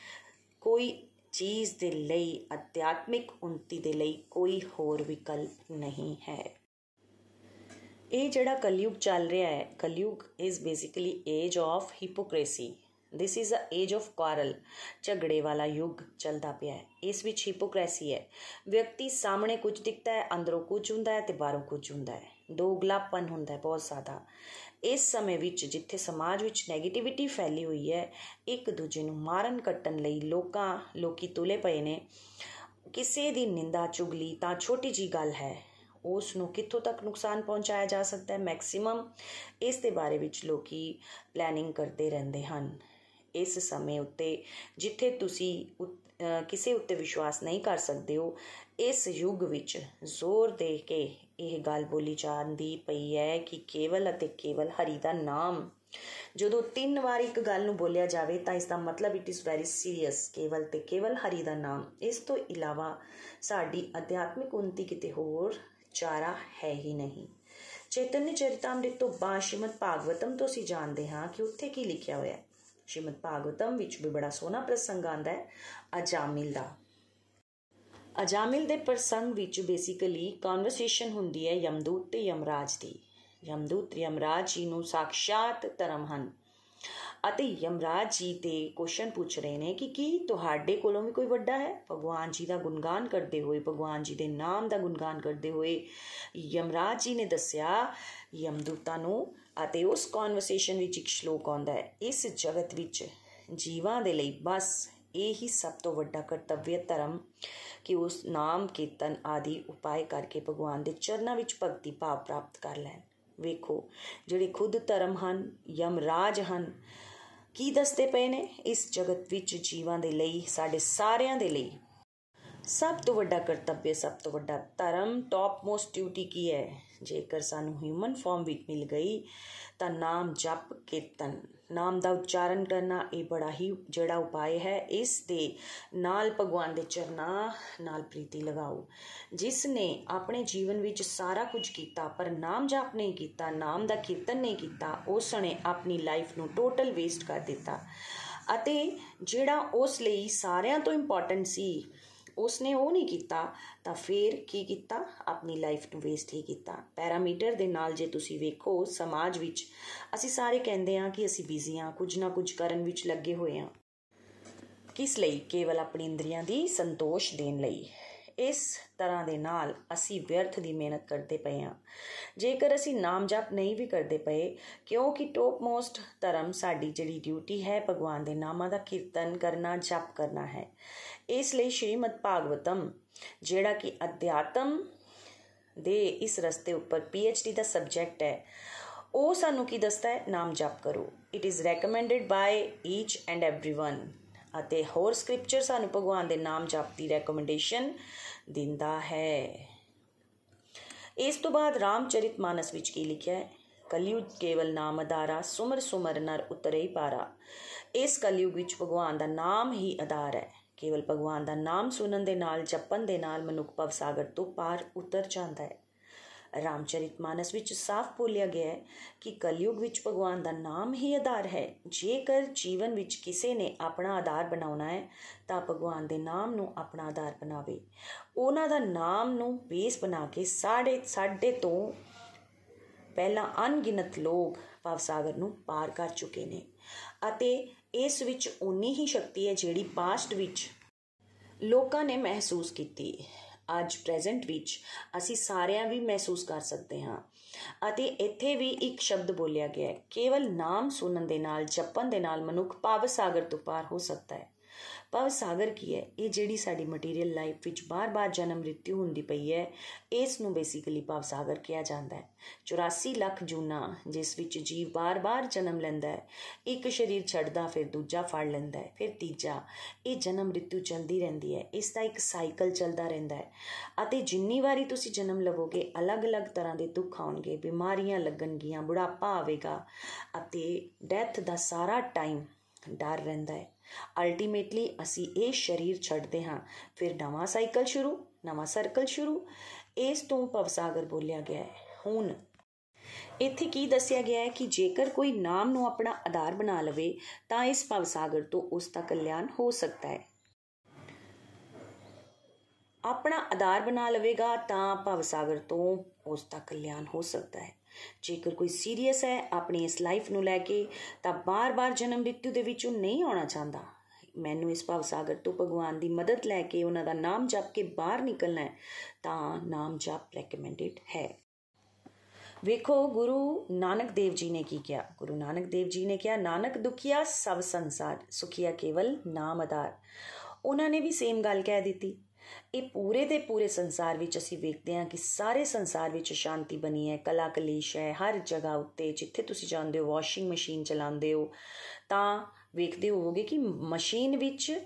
S1: ਕੋਈ ਚੀਜ਼ ਦੇ ਲਈ, ਅਧਿਆਤਮਿਕ ਉન્નਤੀ ਦੇ ਲਈ ਕੋਈ ਹੋਰ ਵਿਕਲਪ ਨਹੀਂ ਹੈ। ਇਹ ਜਿਹੜਾ ਕਲਯੁਗ ਚੱਲ ਰਿਹਾ ਹੈ, Kalyug is basically age of hypocrisy this is a age of quarrel ਝਗੜੇ ਵਾਲਾ ਯੁੱਗ ਚੱਲਦਾ ਪਿਆ ਹੈ। ਇਸ ਵਿੱਚ ਹਿਪੋਕ੍ਰੇਸੀ ਹੈ। ਵਿਅਕਤੀ ਸਾਹਮਣੇ ਕੁਝ ਦਿਖਦਾ ਹੈ, ਅੰਦਰੋਂ ਕੁਝ ਹੁੰਦਾ ਹੈ ਤੇ ਬਾਹਰੋਂ ਕੁਝ ਹੁੰਦਾ ਹੈ। ਦੋਗਲਾਪਨ ਹੁੰਦਾ ਹੈ ਬਹੁਤ ਜ਼ਿਆਦਾ। ਇਸ ਸਮੇਂ ਵਿੱਚ ਜਿੱਥੇ ਸਮਾਜ ਵਿੱਚ 네ਗੇਟਿਵਿਟੀ ਫੈਲੀ ਹੋਈ ਹੈ, ਇੱਕ ਦੂਜੇ ਨੂੰ ਮਾਰਨ ਕੱਟਣ ਲਈ ਲੋਕਾਂ, ਲੋਕੀ ਤੁਲੇ ਪਏ ਨੇ। ਕਿਸੇ ਦੀ ਨਿੰਦਾ ਚੁਗਲੀ ਤਾਂ ਛੋਟੀ ਜੀ ਗੱਲ ਹੈ। ਉਸ ਨੂੰ ਕਿੱਥੋਂ ਤੱਕ ਨੁਕਸਾਨ ਪਹੁੰਚਾਇਆ ਜਾ ਸਕਦਾ ਹੈ? ਮੈਕਸਿਮਮ ਇਸ ਦੇ ਬਾਰੇ ਵਿੱਚ ਲੋਕੀ ਪਲੈਨਿੰਗ ਕਰਦੇ ਰਹਿੰਦੇ ਹਨ। ਇਸ ਸਮੇਂ ਉੱਤੇ ਜਿੱਥੇ ਤੁਸੀਂ ਕਿਸੇ ਉੱਤੇ ਵਿਸ਼ਵਾਸ ਨਹੀਂ ਕਰ ਸਕਦੇ ਹੋ, ਇਸ ਯੁੱਗ ਵਿੱਚ ਜ਼ੋਰ ਦੇ ਕੇ ਇਹ ਗੱਲ ਬੋਲੀ ਜਾਂਦੀ ਪਈ ਹੈ ਕਿ ਕੇਵਲ ਅਤੇ ਕੇਵਲ ਹਰੀ ਦਾ ਨਾਮ। ਜਦੋਂ ਤਿੰਨ ਵਾਰ ਇੱਕ ਗੱਲ ਨੂੰ ਬੋਲਿਆ ਜਾਵੇ ਤਾਂ ਇਸ ਦਾ ਮਤਲਬ ਇਟ ਇਜ਼ ਵੈਰੀ ਸੀਰੀਅਸ ਕੇਵਲ ਤੇ ਕੇਵਲ ਹਰੀ ਦਾ ਨਾਮ। ਇਸ ਤੋਂ ਇਲਾਵਾ ਸਾਡੀ ਅਧਿਆਤਮਿਕ ਉન્નਤੀ ਕਿਤੇ ਹੋਰ ਚਾਰਾ ਹੈ ਹੀ ਨਹੀਂ। ਚੇਤਨਯ ਚਰਿਤਾਮ੍ਰਿਤ ਤੋਂ ਬਾਅਦ ਸ਼੍ਰੀਮਦ ਭਾਗਵਤਮ ਤੋਂ ਅਸੀਂ ਜਾਣਦੇ ਹਾਂ ਕਿ ਉੱਥੇ ਕੀ ਲਿਖਿਆ ਹੋਇਆ ਹੈ। ਸ਼੍ਰੀਮਦ ਭਾਗਵਤਮ ਵਿੱਚ ਵੀ ਬੜਾ ਸੋਹਣਾ ਪ੍ਰਸੰਗ ਆਂਦਾ ਹੈ ਅਜਾਮਿਲ ਦਾ ਅਜਾਮਿਲ ਦੇ ਪ੍ਰਸੰਗ ਵਿੱਚ ਬੇਸਿਕਲੀ ਕਨਵਰਸੇਸ਼ਨ ਹੁੰਦੀ ਹੈ ਯਮਦੂਤ ਤੇ ਯਮਰਾਜ ਦੀ ਯਮਦੂਤ ਯਮਰਾਜ ਜੀ ਨੂੰ ਸਾਖਸ਼ਾਤ ਧਰਮ ਹਨ ਅਤੇ ਯਮਰਾਜ ਜੀ ਤੇ ਕੁਐਸਚਨ ਪੁੱਛ ਰਹੇ ਨੇ ਕਿ ਕੀ ਤੁਹਾਡੇ ਕੋਲੋਂ ਵੀ ਕੋਈ ਵੱਡਾ ਹੈ ਭਗਵਾਨ ਜੀ ਦਾ ਗੁਣਗਾਨ ਕਰਦੇ ਹੋਏ ਭਗਵਾਨ ਜੀ ਦੇ ਨਾਮ ਦਾ ਗੁਣਗਾਨ ਕਰਦੇ ਹੋਏ ਯਮਰਾਜ ਜੀ ਨੇ ਦੱਸਿਆ ਯਮਦੂਤਾਂ ਨੂੰ ਅਤੇ ਉਸ ਕਨਵਰਸੇਸ਼ਨ ਵਿੱਚ ਇੱਕ ਸ਼ਲੋਕ ਆਉਂਦਾ ਹੈ, ਇਸ ਜਗਤ ਵਿੱਚ ਜੀਵਾਂ ਦੇ ਲਈ ਬਸ ਇਹ ਹੀ ਸਭ ਤੋਂ ਵੱਡਾ ਕਰਤੱਵਯ ਧਰਮ ਕਿ ਉਸ ਨਾਮ, ਕੀਰਤਨ ਆਦਿ ਉਪਾਏ ਕਰਕੇ ਭਗਵਾਨ ਦੇ ਚਰਨਾਂ ਵਿੱਚ ਭਗਤੀ ਭਾਵ ਪ੍ਰਾਪਤ ਕਰ ਲੈਣ। ਵੇਖੋ, ਜਿਹੜੇ ਖੁਦ ਧਰਮ ਹਨ, ਯਮਰਾਜ ਹਨ, ਕੀ ਦੱਸਦੇ ਪਏ ਨੇ? ਇਸ ਜਗਤ ਵਿੱਚ ਜੀਵਾਂ ਦੇ ਲਈ, ਸਾਡੇ ਸਾਰਿਆਂ ਦੇ ਲਈ ਸਭ ਤੋਂ ਵੱਡਾ ਕਰਤੱਵ, ਸਭ ਤੋਂ ਵੱਡਾ ਧਰਮ ਟੌਪ ਮੋਸਟ ਡਿਊਟੀ ਕੀ ਹੈ? ਜੇਕਰ ਸਾਨੂੰ ਹਿਊਮਨ ਫਾਰਮ ਵਿੱਚ ਮਿਲ ਗਈ, ਤਾਂ ਨਾਮ ਜਪ, ਕੀਰਤਨ। ਨਾਮ ਦਾ ਉਚਾਰਨ ਕਰਨਾ, ਇਹ ਬੜਾ ਹੀ ਜਿਹੜਾ ਉਪਾਅ ਹੈ, ਇਸ ਦੇ ਨਾਲ ਭਗਵਾਨ ਦੇ ਚਰਨਾਂ ਨਾਲ ਪ੍ਰੀਤੀ ਲਗਾਓ। ਜਿਸ ਨੇ ਆਪਣੇ ਜੀਵਨ ਵਿੱਚ ਸਾਰਾ ਕੁਝ ਕੀਤਾ, ਪਰ ਨਾਮ ਜਪ ਨਹੀਂ ਕੀਤਾ, ਨਾਮ ਦਾ ਕੀਰਤਨ ਨਹੀਂ ਕੀਤਾ, ਉਸ ਨੇ ਆਪਣੀ ਲਾਈਫ ਨੂੰ ਟੋਟਲ ਵੇਸਟ ਕਰ ਦਿੱਤਾ। ਅਤੇ ਜਿਹੜਾ ਉਸ ਲਈ ਸਾਰਿਆਂ ਤੋਂ ਇੰਪੋਰਟੈਂਟ ਸੀ ਉਸਨੇ ਉਹ ਨਹੀਂ ਕੀਤਾ, ਤਾਂ ਫਿਰ ਕੀ ਕੀਤਾ? ਆਪਣੀ ਲਾਈਫ ਨੂੰ ਵੇਸਟ ਹੀ ਕੀਤਾ। ਪੈਰਾਮੀਟਰ ਦੇ ਨਾਲ ਜੇ ਤੁਸੀਂ ਵੇਖੋ, ਸਮਾਜ ਵਿੱਚ ਅਸੀਂ ਸਾਰੇ ਕਹਿੰਦੇ ਹਾਂ ਕਿ ਅਸੀਂ ਬਿਜ਼ੀ ਹਾਂ, ਕੁਝ ਨਾ ਕੁਝ ਕਰਨ ਵਿੱਚ ਲੱਗੇ ਹੋਏ ਹਾਂ। ਕਿਸ ਲਈ? ਕੇਵਲ ਆਪਣੀ ਇੰਦਰੀਆਂ ਦੀ ਸੰਤੋਸ਼ ਦੇਣ ਲਈ। ਇਸ ਤਰ੍ਹਾਂ ਦੇ ਨਾਲ ਅਸੀਂ ਵਿਅਰਥ ਦੀ ਮਿਹਨਤ ਕਰਦੇ ਪਏ ਹਾਂ। ਜੇਕਰ ਅਸੀਂ ਨਾਮ ਜਪ ਨਹੀਂ ਵੀ ਕਰਦੇ ਪਏ, ਕਿਉਂਕਿ ਟੋਪ ਮੋਸਟ ਧਰਮ ਸਾਡੀ ਜਿਹੜੀ ਡਿਊਟੀ ਹੈ, ਭਗਵਾਨ ਦੇ ਨਾਮਾਂ ਦਾ ਕੀਰਤਨ ਕਰਨਾ, ਜਪ ਕਰਨਾ ਹੈ। ਇਸ ਲਈ ਸ਼੍ਰੀਮਦ ਭਾਗਵਤਮ, ਜਿਹੜਾ ਕਿ ਅਧਿਆਤਮ ਦੇ ਇਸ ਰਸਤੇ ਉੱਪਰ ਪੀਐਚਡੀ ਦਾ ਸਬਜੈਕਟ ਹੈ, ਉਹ ਸਾਨੂੰ ਕੀ ਦੱਸਦਾ ਹੈ? ਨਾਮ ਜਪ ਕਰੋ। It is recommended by each and everyone ਅਤੇ ਹੋਰ ਸਕ੍ਰਿਪਚਰ ਸਾਨੂੰ ਭਗਵਾਨ ਦੇ ਨਾਮ ਜਪ ਦੀ ਰეკਮੈਂਡੇਸ਼ਨ ਦਿੰਦਾ ਹੈ। ਇਸ ਤੋਂ ਬਾਅਦ ਰਾਮਚਰਿਤ ਮਾਨਸ ਵਿੱਚ ਕੀ ਲਿਖਿਆ ਹੈ? ਕਲਯੁਗ ਕੇਵਲ ਨਾਮ ਅਦਾਰਾ ਸੁਮਰ ਸੁਮਰ ਨਰ ਉਤਰੇ ਪਾਰਾ। ਇਸ ਕਲਯੁਗ ਵਿੱਚ ਭਗਵਾਨ ਦਾ ਨਾਮ ਹੀ ਆਧਾਰ ਹੈ। ਕੇਵਲ ਭਗਵਾਨ ਦਾ ਨਾਮ ਸੁਣਨ ਦੇ ਨਾਲ, ਜਪਣ ਦੇ ਨਾਲ ਮਨੁੱਖ ਭਵ ਸਾਗਰ ਤੋਂ ਪਾਰ ਉਤਰ ਜਾਂਦਾ ਹੈ। ਰਾਮਚਰਿਤ ਮਾਨਸ ਵਿੱਚ ਸਾਫ਼ ਬੋਲਿਆ ਗਿਆ ਹੈ ਕਿ ਕਲਯੁਗ ਵਿੱਚ ਭਗਵਾਨ ਦਾ ਨਾਮ ਹੀ ਆਧਾਰ ਹੈ। ਜੇਕਰ ਜੀਵਨ ਵਿੱਚ ਕਿਸੇ ਨੇ ਆਪਣਾ ਆਧਾਰ ਬਣਾਉਣਾ ਹੈ, ਤਾਂ ਭਗਵਾਨ ਦੇ ਨਾਮ ਨੂੰ ਆਪਣਾ ਆਧਾਰ ਬਣਾਵੇ। ਉਹਨਾਂ ਦਾ ਨਾਮ ਨੂੰ ਬੇਸ ਬਣਾ ਕੇ ਸਾਡੇ ਸਾਡੇ ਤੋਂ ਪਹਿਲਾਂ ਅਣਗਿਣਤ ਲੋਕ ਭਵ ਸਾਗਰ ਨੂੰ ਪਾਰ ਕਰ ਚੁੱਕੇ ਨੇ ਅਤੇ ਇਸ ਵਿੱਚ ਉਨੀ ਹੀ ਸ਼ਕਤੀ ਹੈ ਜਿਹੜੀ ਪਾਸਟ ਵਿੱਚ ਲੋਕਾਂ ਨੇ ਮਹਿਸੂਸ ਕੀਤੀ। ਅੱਜ ਪ੍ਰੈਜ਼ੈਂਟ ਵਿੱਚ ਅਸੀਂ ਸਾਰਿਆਂ ਵੀ ਮਹਿਸੂਸ ਕਰ ਸਕਦੇ ਹਾਂ। ਅਤੇ ਇੱਥੇ ਵੀ ਇੱਕ ਸ਼ਬਦ ਬੋਲਿਆ ਗਿਆ ਹੈ। ਕੇਵਲ ਨਾਮ ਸੁਣਨ ਦੇ ਨਾਲ, ਜਪਣ ਦੇ ਨਾਲ ਮਨੁੱਖ ਪਾਵ ਸਾਗਰ ਤੋਂ ਪਾਰ ਹੋ ਸਕਦਾ ਹੈ। ਭਵ ਸਾਗਰ ਕੀ ਹੈ? ਇਹ ਜਿਹੜੀ ਸਾਡੀ ਮਟੀਰੀਅਲ ਲਾਈਫ ਵਿੱਚ ਬਾਰ-ਬਾਰ ਜਨਮ ਮ੍ਰਿਤਿੂ ਹੁੰਦੀ ਪਈ ਹੈ, ਇਸ ਨੂੰ ਬੇਸਿਕਲੀ ਭਵ ਸਾਗਰ ਕਿਹਾ ਜਾਂਦਾ ਹੈ। 84 ਲੱਖ ਜੂਨਾ ਜਿਸ ਵਿੱਚ ਜੀਵ ਬਾਰ-ਬਾਰ ਜਨਮ ਲੈਂਦਾ ਹੈ, ਇੱਕ ਸਰੀਰ ਛੱਡਦਾ ਫਿਰ ਦੂਜਾ ਫੜ ਲੈਂਦਾ ਹੈ, ਫਿਰ ਤੀਜਾ। ਇਹ ਜਨਮ ਮ੍ਰਿਤਿੂ ਚੱਲਦੀ ਰਹਿੰਦੀ ਹੈ, ਇਸ ਦਾ ਇੱਕ ਸਾਈਕਲ ਚੱਲਦਾ ਰਹਿੰਦਾ ਹੈ। ਅਤੇ ਜਿੰਨੀ ਵਾਰੀ ਤੁਸੀਂ ਜਨਮ ਲਵੋਗੇ, ਅਲੱਗ-ਅਲੱਗ ਤਰ੍ਹਾਂ ਦੇ ਦੁੱਖ ਆਉਣਗੇ, ਬਿਮਾਰੀਆਂ ਲੱਗਣਗੀਆਂ, ਬੁਢਾਪਾ ਆਵੇਗਾ ਅਤੇ ਡੈਥ ਦਾ ਸਾਰਾ ਟਾਈਮ ਡਰ ਰਹਿੰਦਾ ਹੈ। ਅਲਟੀਮੇਟਲੀ ਅਸੀਂ ਇਹ ਸਰੀਰ ਛੱਡਦੇ ਹਾਂ। ਫਿਰ ਨਵਾਂ ਸਾਈਕਲ ਸ਼ੁਰੂ, ਨਵਾਂ ਸਰਕਲ ਸ਼ੁਰੂ। ਇਸ ਤੋਂ ਭਵਸਾਗਰ ਬੋਲਿਆ ਗਿਆ ਹੈ। ਹੁਣ ਇੱਥੇ ਕੀ ਦੱਸਿਆ ਗਿਆ ਹੈ ਕਿ ਜੇਕਰ ਕੋਈ ਨਾਮ ਨੂੰ ਆਪਣਾ ਆਧਾਰ ਬਣਾ ਲਵੇ, ਤਾਂ ਇਸ ਭਵਸਾਗਰ ਤੋਂ ਉਸ ਦਾ ਕਲਿਆਣ ਹੋ ਸਕਦਾ ਹੈ। ਆਪਣਾ ਆਧਾਰ ਬਣਾ ਲਵੇਗਾ, ਤਾਂ ਭਵਸਾਗਰ ਤੋਂ ਉਸ ਦਾ ਕਲਿਆਣ ਹੋ ਸਕਦਾ ਹੈ। ਜੇਕਰ ਕੋਈ ਸੀਰੀਅਸ ਹੈ ਆਪਣੀ ਇਸ ਲਾਈਫ ਨੂੰ ਲੈ ਕੇ, ਤਾਂ ਬਾਰ-ਬਾਰ ਜਨਮ ਮ੍ਰਿਤਿੂ ਦੇ ਵਿੱਚੋਂ ਨਹੀਂ ਆਉਣਾ ਚਾਹੁੰਦਾ। ਮੈਨੂੰ ਇਸ ਭਵ ਸਾਗਰ ਤੋਂ ਭਗਵਾਨ ਦੀ ਮਦਦ ਲੈ ਕੇ ਉਹਨਾਂ ਦਾ ਨਾਮ ਜਪ ਕੇ ਬਾਹਰ ਨਿਕਲਣਾ ਹੈ, ਤਾਂ ਨਾਮ ਜਪ ਰეკਮੈਂਡਡ ਹੈ। ਵੇਖੋ, ਗੁਰੂ ਨਾਨਕ ਦੇਵ ਜੀ ਨੇ ਕੀ ਕਿਹਾ? ਗੁਰੂ ਨਾਨਕ ਦੇਵ ਜੀ ਨੇ ਕਿਹਾ, ਨਾਨਕ ਦੁਖੀਆ ਸਭ ਸੰਸਾਰ, ਸੁਖੀਆ ਕੇਵਲ ਨਾਮ ਆਧਾਰ। ਉਹਨਾਂ ਨੇ ਵੀ ਸੇਮ ਗੱਲ ਕਹਿ ਦਿੱਤੀ। ਇਹ ਪੂਰੇ ਦੇ ਪੂਰੇ ਸੰਸਾਰ ਵਿੱਚ ਅਸੀਂ ਵੇਖਦੇ ਹਾਂ ਕਿ ਸਾਰੇ ਸੰਸਾਰ ਵਿੱਚ ਸ਼ਾਂਤੀ ਬਣੀ ਹੈ, ਕਲਾ ਕਲੇਸ਼ ਹੈ, ਹਰ ਜਗ੍ਹਾ ਉੱਤੇ ਜਿੱਥੇ ਤੁਸੀਂ ਜਾਂਦੇ ਹੋ ਵਾਸ਼ਿੰਗ ਮਸ਼ੀਨ ਚਲਾਉਂਦੇ ਹੋ, ਤਾਂ ਵੇਖਦੇ ਹੋਵੋਗੇ ਕਿ ਮਸ਼ੀਨ ਵਿੱਚ